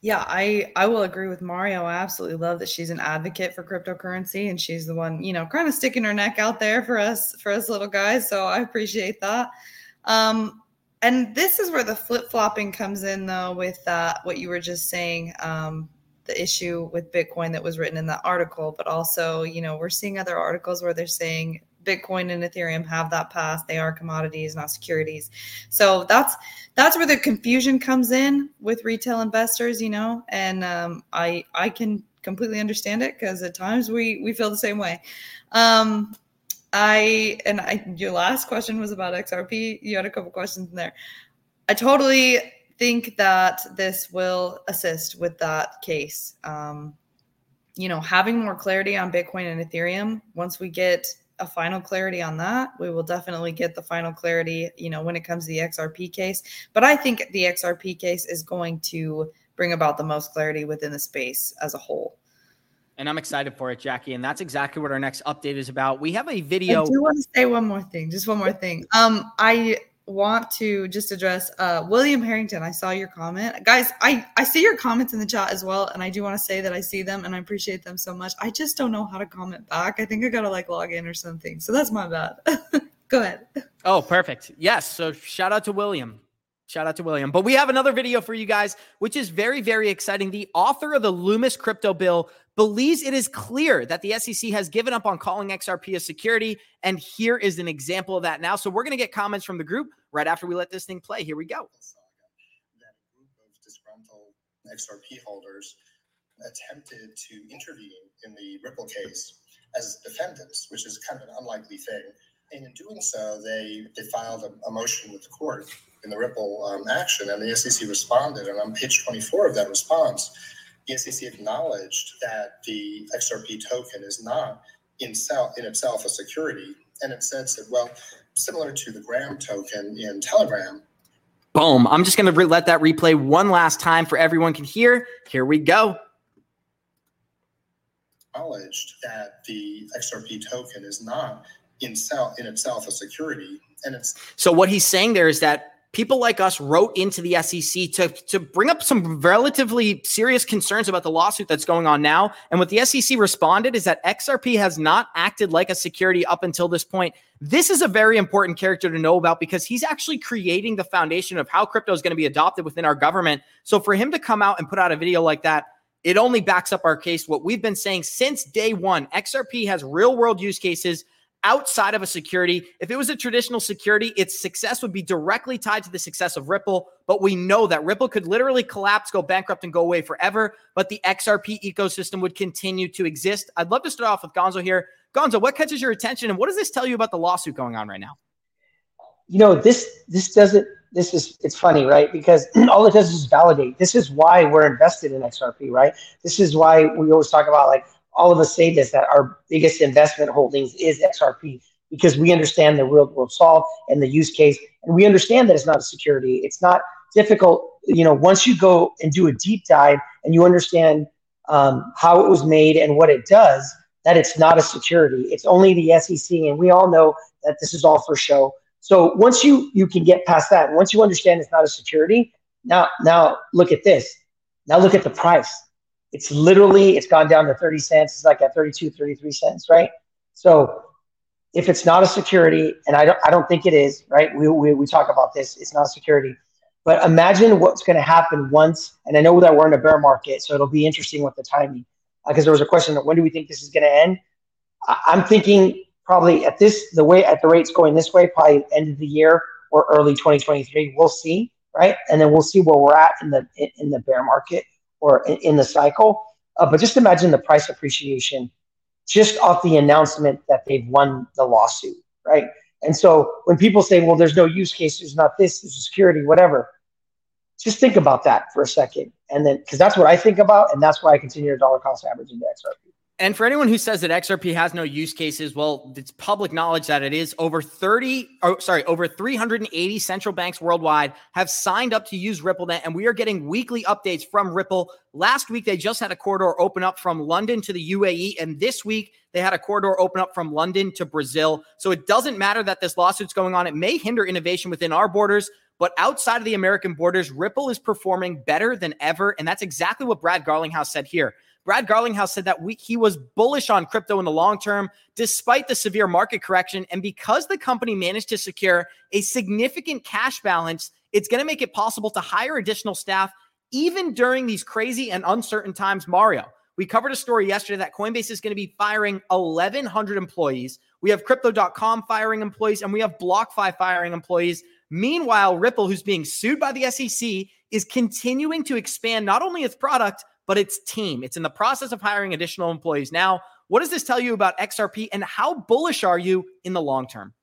Yeah, I I will agree with Mario. I absolutely love that she's an advocate for cryptocurrency and she's the one, you know, kind of sticking her neck out there for us for us little guys. So I appreciate that. Um, and this is where the flip flopping comes in, though, with uh, what you were just saying, um, the issue with Bitcoin that was written in that article. But also, you know, we're seeing other articles where they're saying Bitcoin and Ethereum have that pass; they are commodities, not securities. So that's that's where the confusion comes in with retail investors, you know. And um, I I can completely understand it because at times we we feel the same way. Um, I and I your last question was about XRP. You had a couple questions in there. I totally think that this will assist with that case. Um, you know, having more clarity on Bitcoin and Ethereum. Once we get a final clarity on that, we will definitely get the final clarity. You know, when it comes to the XRP case. But I think the XRP case is going to bring about the most clarity within the space as a whole. And I'm excited for it, Jackie. And that's exactly what our next update is about. We have a video. I do want to say one more thing, just one more thing. Um, I want to just address uh, William Harrington. I saw your comment, guys. I I see your comments in the chat as well, and I do want to say that I see them and I appreciate them so much. I just don't know how to comment back. I think I gotta like log in or something. So that's my bad. Go ahead. Oh, perfect. Yes. So shout out to William. Shout out to William. But we have another video for you guys, which is very, very exciting. The author of the Lummis crypto bill believes it is clear that the SEC has given up on calling XRP a security. And here is an example of that now. So we're going to get comments from the group right after we let this thing play. Here we go. That a group of disgruntled XRP holders attempted to intervene in the Ripple case as defendants, which is kind of an unlikely thing. And in doing so, they, they filed a, a motion with the court in the Ripple um, action, and the SEC responded. And on page 24 of that response, the SEC acknowledged that the XRP token is not in, self, in itself a security. And it said, said, well, similar to the Gram token in Telegram. Boom. I'm just going to re- let that replay one last time for everyone can hear. Here we go. Acknowledged that the XRP token is not in, self, in itself a security. And it's so what he's saying there is that people like us wrote into the SEC to, to bring up some relatively serious concerns about the lawsuit that's going on now. And what the SEC responded is that XRP has not acted like a security up until this point. This is a very important character to know about because he's actually creating the foundation of how crypto is going to be adopted within our government. So for him to come out and put out a video like that, it only backs up our case. What we've been saying since day one, XRP has real world use cases outside of a security. If it was a traditional security, its success would be directly tied to the success of Ripple. But we know that Ripple could literally collapse, go bankrupt, and go away forever. But the XRP ecosystem would continue to exist. I'd love to start off with Gonzo here. Gonzo, what catches your attention, and what does this tell you about the lawsuit going on right now? You know, this this doesn't. This is it's funny, right? Because all it does is validate. This is why we're invested in XRP, right? This is why we always talk about like all of us say this that our biggest investment holdings is XRP because we understand the real world solve and the use case, and we understand that it's not a security. It's not difficult. You know, once you go and do a deep dive and you understand um, how it was made and what it does, that it's not a security. It's only the SEC, and we all know that this is all for show. So once you you can get past that, once you understand it's not a security, now now look at this. Now look at the price it's literally it's gone down to 30 cents. It's like at 32 33 cents right? So if it's not a security and i don't i don't think it is right? We, we, we talk about this. It's not a security. But imagine what's going to happen once and i know that we're in a bear market so it'll be interesting with the timing because uh, there was a question when do we think this is going to end? I, i'm thinking probably at this the way at the rates going this way probably end of the year or early 2023 we'll see right? And then we'll see where we're at in the in the bear market or in, the cycle. Uh, but just imagine the price appreciation just off the announcement that they've won the lawsuit, right? And so when people say, well, there's no use case, there's not this, there's security, whatever, just think about that for a second. And then, because that's what I think about, and that's why I continue to dollar cost average index XRP. And for anyone who says that XRP has no use cases, well, it's public knowledge that it is. Over 30, oh, sorry, over 380 central banks worldwide have signed up to use RippleNet, and we are getting weekly updates from Ripple. Last week, they just had a corridor open up from London to the UAE, and this week, they had a corridor open up from London to Brazil. So it doesn't matter that this lawsuit's going on. It may hinder innovation within our borders, but outside of the American borders, Ripple is performing better than ever. And that's exactly what Brad Garlinghouse said here. Brad Garlinghouse said that we, he was bullish on crypto in the long term, despite the severe market correction. And because the company managed to secure a significant cash balance, it's going to make it possible to hire additional staff even during these crazy and uncertain times, Mario. We covered a story yesterday that Coinbase is going to be firing 1,100 employees. We have Crypto.com firing employees, and we have BlockFi firing employees. Meanwhile, Ripple, who's being sued by the SEC, is continuing to expand not only its product, but it's team. It's in the process of hiring additional employees. Now, what does this tell you about XRP and how bullish are you in the long term?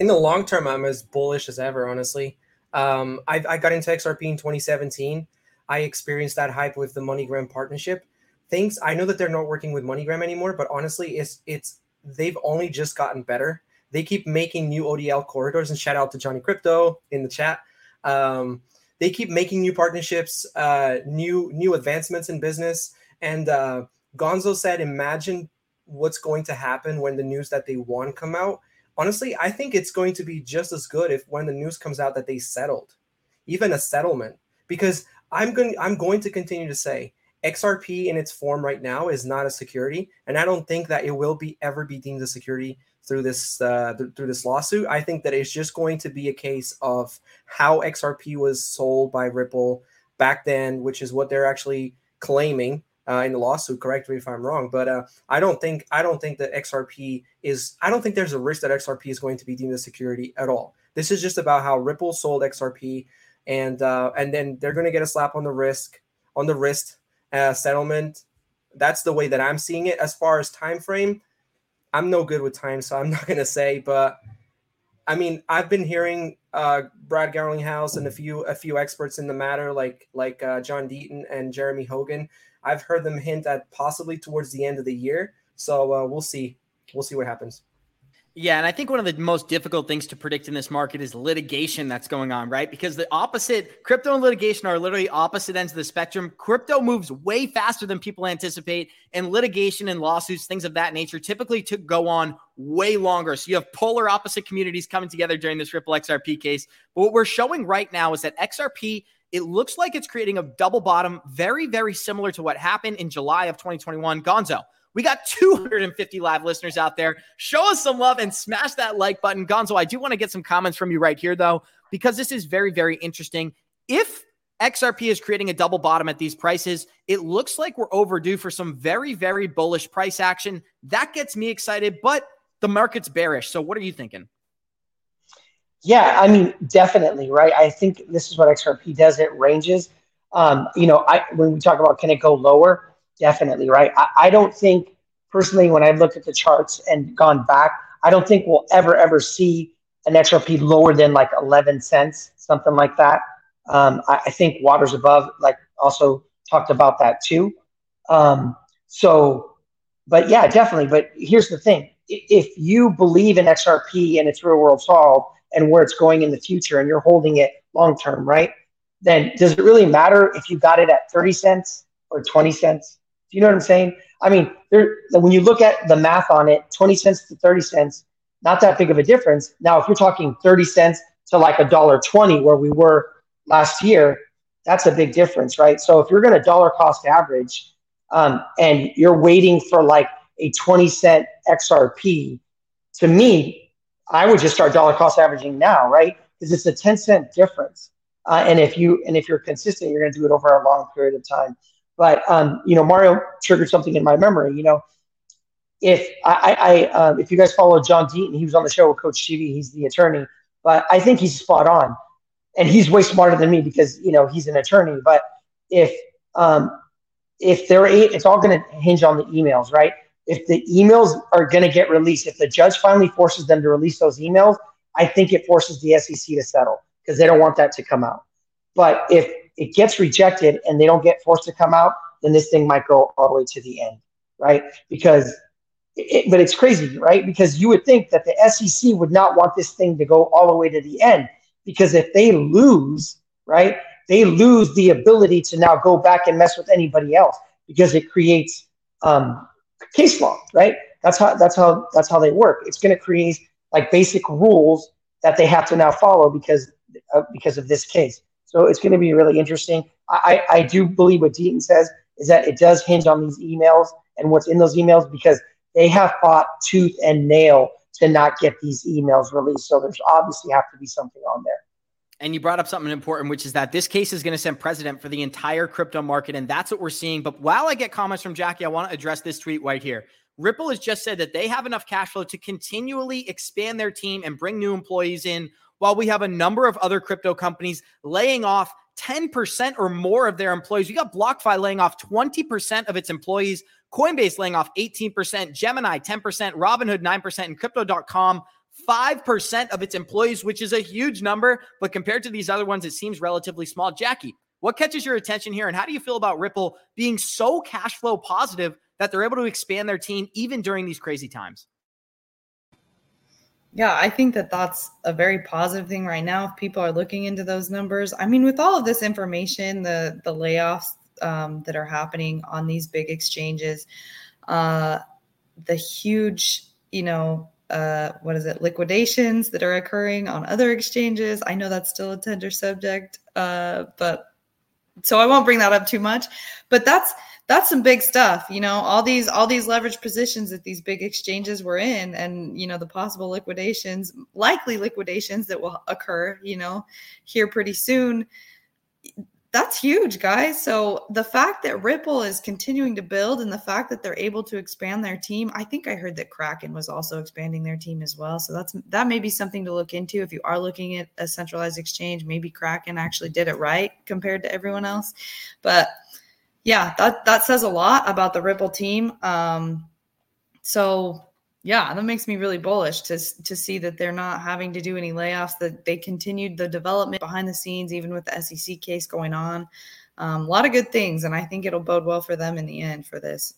In the long term, I'm as bullish as ever, honestly. Um, I, I got into XRP in 2017. I experienced that hype with the MoneyGram partnership. Things I know that they're not working with MoneyGram anymore, but honestly, it's it's they've only just gotten better. They keep making new ODL corridors, and shout out to Johnny Crypto in the chat. Um, they keep making new partnerships, uh, new new advancements in business. And uh, Gonzo said, "Imagine what's going to happen when the news that they won come out." Honestly, I think it's going to be just as good if when the news comes out that they settled, even a settlement, because I'm going I'm going to continue to say XRP in its form right now is not a security, and I don't think that it will be ever be deemed a security through this uh, th- through this lawsuit. I think that it's just going to be a case of how XRP was sold by Ripple back then, which is what they're actually claiming uh, in the lawsuit. Correct me if I'm wrong, but uh, I don't think I don't think that XRP is. I don't think there's a risk that XRP is going to be deemed a security at all. This is just about how Ripple sold XRP, and uh, and then they're going to get a slap on the wrist on the wrist uh, settlement. That's the way that I'm seeing it. As far as time frame, I'm no good with time, so I'm not gonna say. But I mean, I've been hearing uh, Brad Garlinghouse and a few a few experts in the matter, like like uh, John Deaton and Jeremy Hogan. I've heard them hint at possibly towards the end of the year. So uh, we'll see. We'll see what happens. Yeah, and I think one of the most difficult things to predict in this market is litigation that's going on, right? Because the opposite, crypto and litigation are literally opposite ends of the spectrum. Crypto moves way faster than people anticipate, and litigation and lawsuits, things of that nature, typically to go on way longer. So you have polar opposite communities coming together during this Ripple XRP case. But what we're showing right now is that XRP it looks like it's creating a double bottom, very, very similar to what happened in July of 2021. Gonzo, we got 250 live listeners out there. Show us some love and smash that like button. Gonzo, I do want to get some comments from you right here, though, because this is very, very interesting. If XRP is creating a double bottom at these prices, it looks like we're overdue for some very, very bullish price action. That gets me excited, but the market's bearish. So, what are you thinking? Yeah, I mean, definitely, right? I think this is what XRP does. It ranges. Um, you know, I when we talk about can it go lower, definitely, right? I, I don't think personally, when I looked at the charts and gone back, I don't think we'll ever, ever see an XRP lower than like 11 cents, something like that. Um, I, I, think waters above, like also talked about that too. Um, so, but yeah, definitely. But here's the thing: if you believe in XRP and its real world solve and where it's going in the future, and you're holding it long term, right? Then does it really matter if you got it at 30 cents or 20 cents? Do you know what I'm saying? I mean, there when you look at the math on it, 20 cents to 30 cents, not that big of a difference. Now, if you're talking 30 cents to like a dollar 20 where we were last year, that's a big difference, right? So if you're going to dollar cost average um, and you're waiting for like a 20 cent XRP, to me, I would just start dollar cost averaging now, right? Because it's a 10 cent difference. Uh, and if you and if you're consistent, you're going to do it over a long period of time. But um, you know, Mario triggered something in my memory. You know, if I, I uh, if you guys follow John Deaton, he was on the show with Coach TV. He's the attorney, but I think he's spot on, and he's way smarter than me because you know he's an attorney. But if um, if they're it's all going to hinge on the emails, right? If the emails are going to get released, if the judge finally forces them to release those emails, I think it forces the SEC to settle because they don't want that to come out. But if it gets rejected and they don't get forced to come out, then this thing might go all the way to the end, right? Because, it, but it's crazy, right? Because you would think that the SEC would not want this thing to go all the way to the end, because if they lose, right, they lose the ability to now go back and mess with anybody else because it creates um, case law, right? That's how that's how that's how they work. It's going to create like basic rules that they have to now follow because uh, because of this case. So it's going to be really interesting. I, I do believe what Deaton says is that it does hinge on these emails and what's in those emails because they have fought tooth and nail to not get these emails released. So there's obviously have to be something on there. And you brought up something important, which is that this case is going to send precedent for the entire crypto market. And that's what we're seeing. But while I get comments from Jackie, I want to address this tweet right here. Ripple has just said that they have enough cash flow to continually expand their team and bring new employees in while we have a number of other crypto companies laying off 10% or more of their employees. We got BlockFi laying off 20% of its employees, Coinbase laying off 18%, Gemini 10%, Robinhood 9%, and Crypto.com 5% of its employees, which is a huge number. But compared to these other ones, it seems relatively small. Jackie, what catches your attention here? And how do you feel about Ripple being so cash flow positive that they're able to expand their team even during these crazy times? Yeah, I think that that's a very positive thing right now. If people are looking into those numbers, I mean, with all of this information, the the layoffs um, that are happening on these big exchanges, uh, the huge, you know, uh, what is it, liquidations that are occurring on other exchanges. I know that's still a tender subject, uh, but so I won't bring that up too much. But that's that's some big stuff you know all these all these leverage positions that these big exchanges were in and you know the possible liquidations likely liquidations that will occur you know here pretty soon. That's huge guys. So the fact that ripple is continuing to build and the fact that they're able to expand their team i think i heard that kraken was also expanding their team as well. So that's that may be something to look into if you are looking at a centralized exchange. Maybe kraken actually did it right compared to everyone else. But yeah, that that says a lot about the Ripple team. Um, so yeah, that makes me really bullish to to see that they're not having to do any layoffs. That they continued the development behind the scenes, even with the SEC case going on. Um, a lot of good things, and I think it'll bode well for them in the end for this.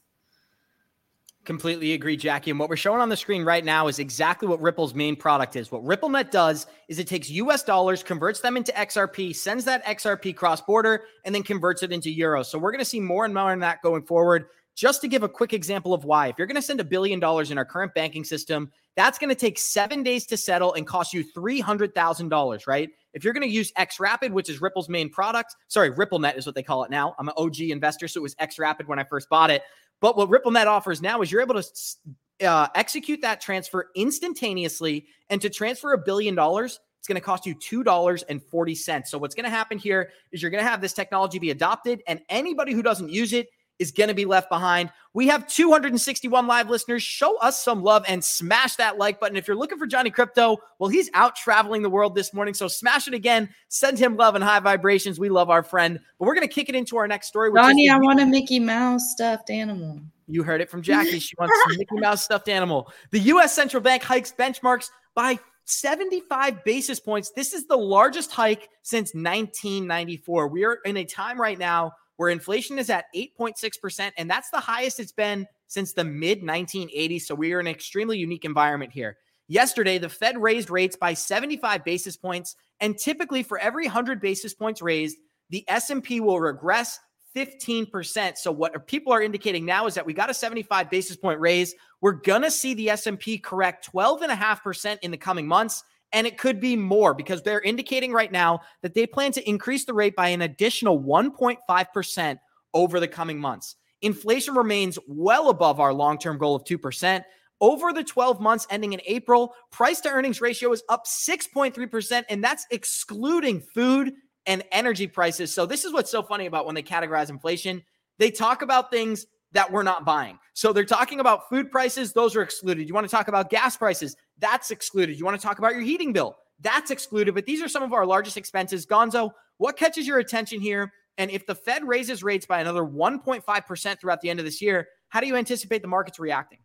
Completely agree, Jackie. And what we're showing on the screen right now is exactly what Ripple's main product is. What RippleNet does is it takes US dollars, converts them into XRP, sends that XRP cross border, and then converts it into euros. So we're going to see more and more on that going forward. Just to give a quick example of why, if you're going to send a billion dollars in our current banking system, that's going to take seven days to settle and cost you $300,000, right? If you're going to use XRapid, which is Ripple's main product, sorry, RippleNet is what they call it now. I'm an OG investor, so it was XRapid when I first bought it. But what RippleNet offers now is you're able to uh, execute that transfer instantaneously. And to transfer a billion dollars, it's going to cost you $2.40. So what's going to happen here is you're going to have this technology be adopted, and anybody who doesn't use it is going to be left behind. We have 261 live listeners. Show us some love and smash that like button. If you're looking for Johnny Crypto, well, he's out traveling the world this morning. So smash it again. Send him love and high vibrations. We love our friend. But we're going to kick it into our next story. Johnny, I want a Mickey Mouse stuffed animal. You heard it from Jackie. She wants a Mickey Mouse stuffed animal. The U.S. Central Bank hikes benchmarks by 75 basis points. This is the largest hike since 1994. We are in a time right now where inflation is at 8.6%, and that's the highest it's been since the mid 1980s. So we are in an extremely unique environment here. Yesterday, the Fed raised rates by 75 basis points, and typically for every 100 basis points raised, the S&P will regress 15%. So what people are indicating now is that we got a 75 basis point raise. We're going to see the S&P correct 12.5% in the coming months and it could be more because they're indicating right now that they plan to increase the rate by an additional 1.5% over the coming months. Inflation remains well above our long term goal of 2%. Over the 12 months ending in April, price to earnings ratio is up 6.3%, and that's excluding food and energy prices. So, this is what's so funny about when they categorize inflation. They talk about things that we're not buying. So they're talking about food prices, those are excluded. You want to talk about gas prices, that's excluded. You want to talk about your heating bill, that's excluded. But these are some of our largest expenses. Gonzo, what catches your attention here? And if the Fed raises rates by another 1.5% throughout the end of this year, how do you anticipate the markets reacting?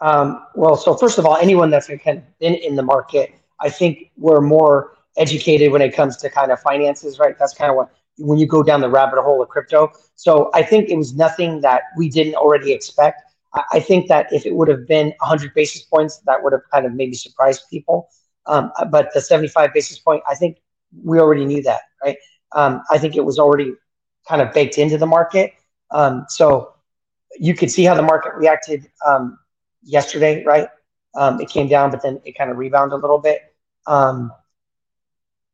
Um, well, so first of all, anyone that's been in the market, I think we're more educated when it comes to kind of finances, right? That's kind of what when you go down the rabbit hole of crypto. So I think it was nothing that we didn't already expect. I think that if it would have been 100 basis points, that would have kind of maybe surprised people. Um, but the 75 basis point, I think we already knew that, right? Um, I think it was already kind of baked into the market. Um, so you could see how the market reacted um, yesterday, right? Um, it came down, but then it kind of rebounded a little bit.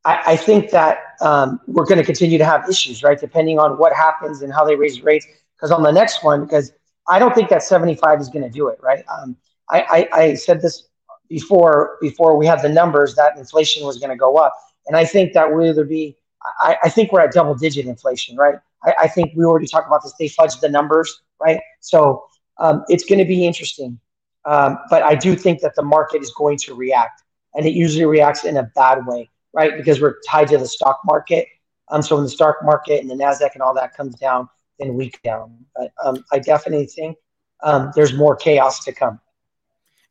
I, I think that um, we're going to continue to have issues, right? Depending on what happens and how they raise rates. Because on the next one, because I don't think that 75 is going to do it, right? Um, I, I, I said this before before we had the numbers that inflation was going to go up, and I think that will either be. I, I think we're at double digit inflation, right? I, I think we already talked about this. They fudged the numbers, right? So um, it's going to be interesting. Um, but I do think that the market is going to react, and it usually reacts in a bad way right? Because we're tied to the stock market. Um, so when the stock market and the Nasdaq and all that comes down, then we down. But um, I definitely think um, there's more chaos to come.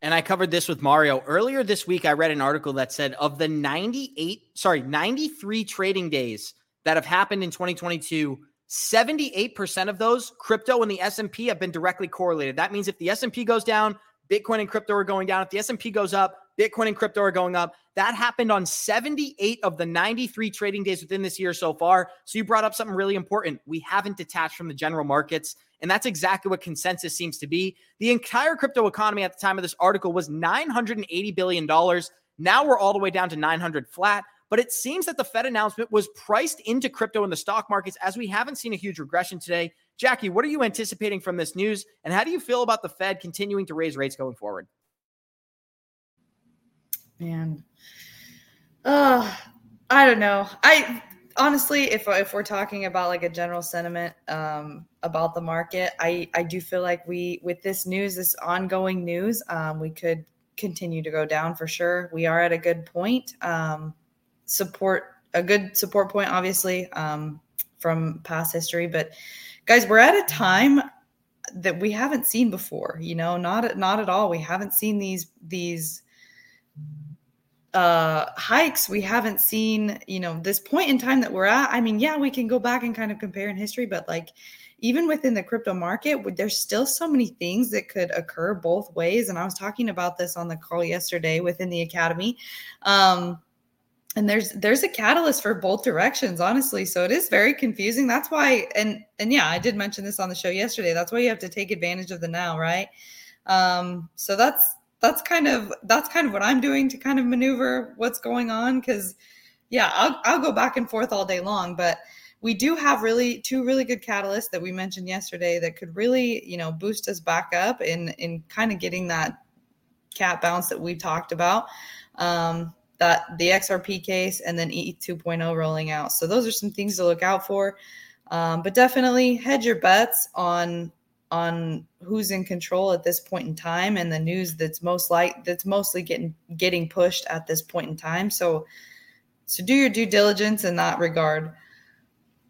And I covered this with Mario earlier this week. I read an article that said of the 98, sorry, 93 trading days that have happened in 2022, 78% of those crypto and the S&P have been directly correlated. That means if the S&P goes down, Bitcoin and crypto are going down. If the S&P goes up, Bitcoin and crypto are going up. That happened on 78 of the 93 trading days within this year so far. So you brought up something really important. We haven't detached from the general markets. And that's exactly what consensus seems to be. The entire crypto economy at the time of this article was $980 billion. Now we're all the way down to 900 flat. But it seems that the Fed announcement was priced into crypto in the stock markets as we haven't seen a huge regression today. Jackie, what are you anticipating from this news? And how do you feel about the Fed continuing to raise rates going forward? Man. Uh, I don't know. I honestly, if if we're talking about like a general sentiment um, about the market, I I do feel like we with this news, this ongoing news, um, we could continue to go down for sure. We are at a good point. Um, support a good support point, obviously, um, from past history. But guys, we're at a time that we haven't seen before. You know, not not at all. We haven't seen these these uh hikes we haven't seen you know this point in time that we're at i mean yeah we can go back and kind of compare in history but like even within the crypto market, there's still so many things that could occur both ways. And I was talking about this on the call yesterday within the academy. Um, and there's there's a catalyst for both directions honestly so it is very confusing that's why and and yeah i did mention this on the show yesterday that's why you have to take advantage of the now right um so that's that's kind of that's kind of what i'm doing to kind of maneuver what's going on because yeah I'll, I'll go back and forth all day long but we do have really two really good catalysts that we mentioned yesterday that could really you know boost us back up in in kind of getting that cat bounce that we talked about um, that the xrp case and then e 2.0 rolling out. So those are some things to look out for. Um, but definitely hedge your bets on on who's in control at this point in time and the news that's most like that's mostly getting getting pushed at this point in time so so do your due diligence in that regard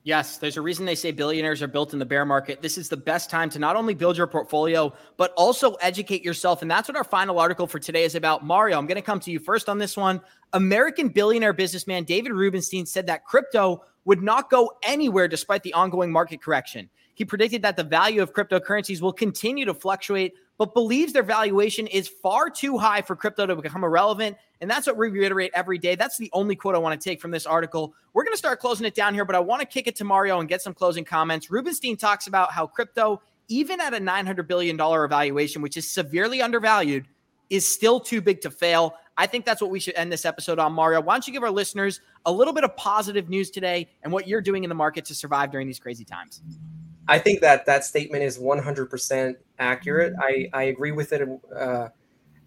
Yes, there's a reason they say billionaires are built in the bear market. This is the best time to not only build your portfolio, but also educate yourself. And that's what our final article for today is about. Mario, I'm going to come to you first on this one. American billionaire businessman David Rubenstein said that crypto would not go anywhere despite the ongoing market correction. He predicted that the value of cryptocurrencies will continue to fluctuate, but believes their valuation is far too high for crypto to become irrelevant. And that's what we reiterate every day. That's the only quote I want to take from this article. We're going to start closing it down here, but I want to kick it to Mario and get some closing comments. Rubenstein talks about how crypto, even at a $900 billion evaluation, which is severely undervalued, is still too big to fail. I think that's what we should end this episode on, Mario. Why don't you give our listeners a little bit of positive news today and what you're doing in the market to survive during these crazy times? I think that that statement is 100% accurate. I, I agree with it. Uh,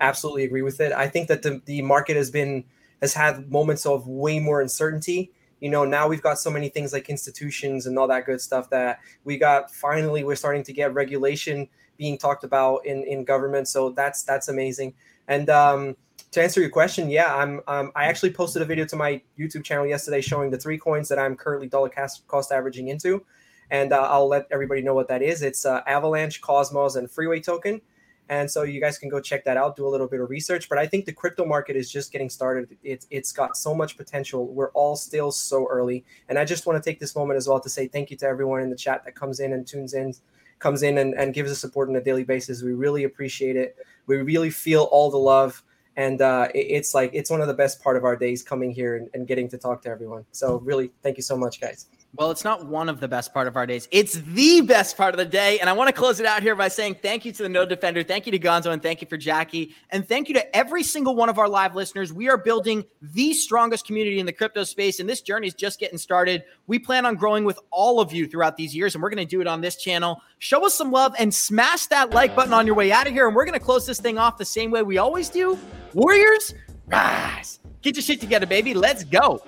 absolutely agree with it. I think that the, the market has been has had moments of way more uncertainty. You know, now we've got so many things like institutions and all that good stuff that we got finally we're starting to get regulation being talked about in in government. So that's that's amazing. And um, to answer your question, yeah, I'm um, I actually posted a video to my YouTube channel yesterday showing the three coins that I'm currently dollar cost, cost averaging into and uh, I'll let everybody know what that is. It's uh, Avalanche, Cosmos, and Freeway Token. And so you guys can go check that out, do a little bit of research. But I think the crypto market is just getting started. It's it's got so much potential. We're all still so early. And I just want to take this moment as well to say thank you to everyone in the chat that comes in and tunes in, comes in and, and gives us support on a daily basis. We really appreciate it. We really feel all the love. And uh, it, it's like it's one of the best part of our days coming here and, and getting to talk to everyone. So really, thank you so much, guys. Well, it's not one of the best part of our days. It's the best part of the day. And I want to close it out here by saying thank you to the Node Defender. Thank you to Gonzo and thank you for Jackie. And thank you to every single one of our live listeners. We are building the strongest community in the crypto space. And this journey is just getting started. We plan on growing with all of you throughout these years. And we're going to do it on this channel. Show us some love and smash that like button on your way out of here. And we're going to close this thing off the same way we always do. Warriors, rise. Get your shit together, baby. Let's go.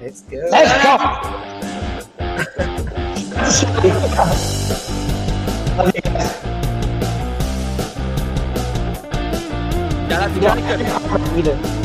Let's go. Let's go. Love you guys.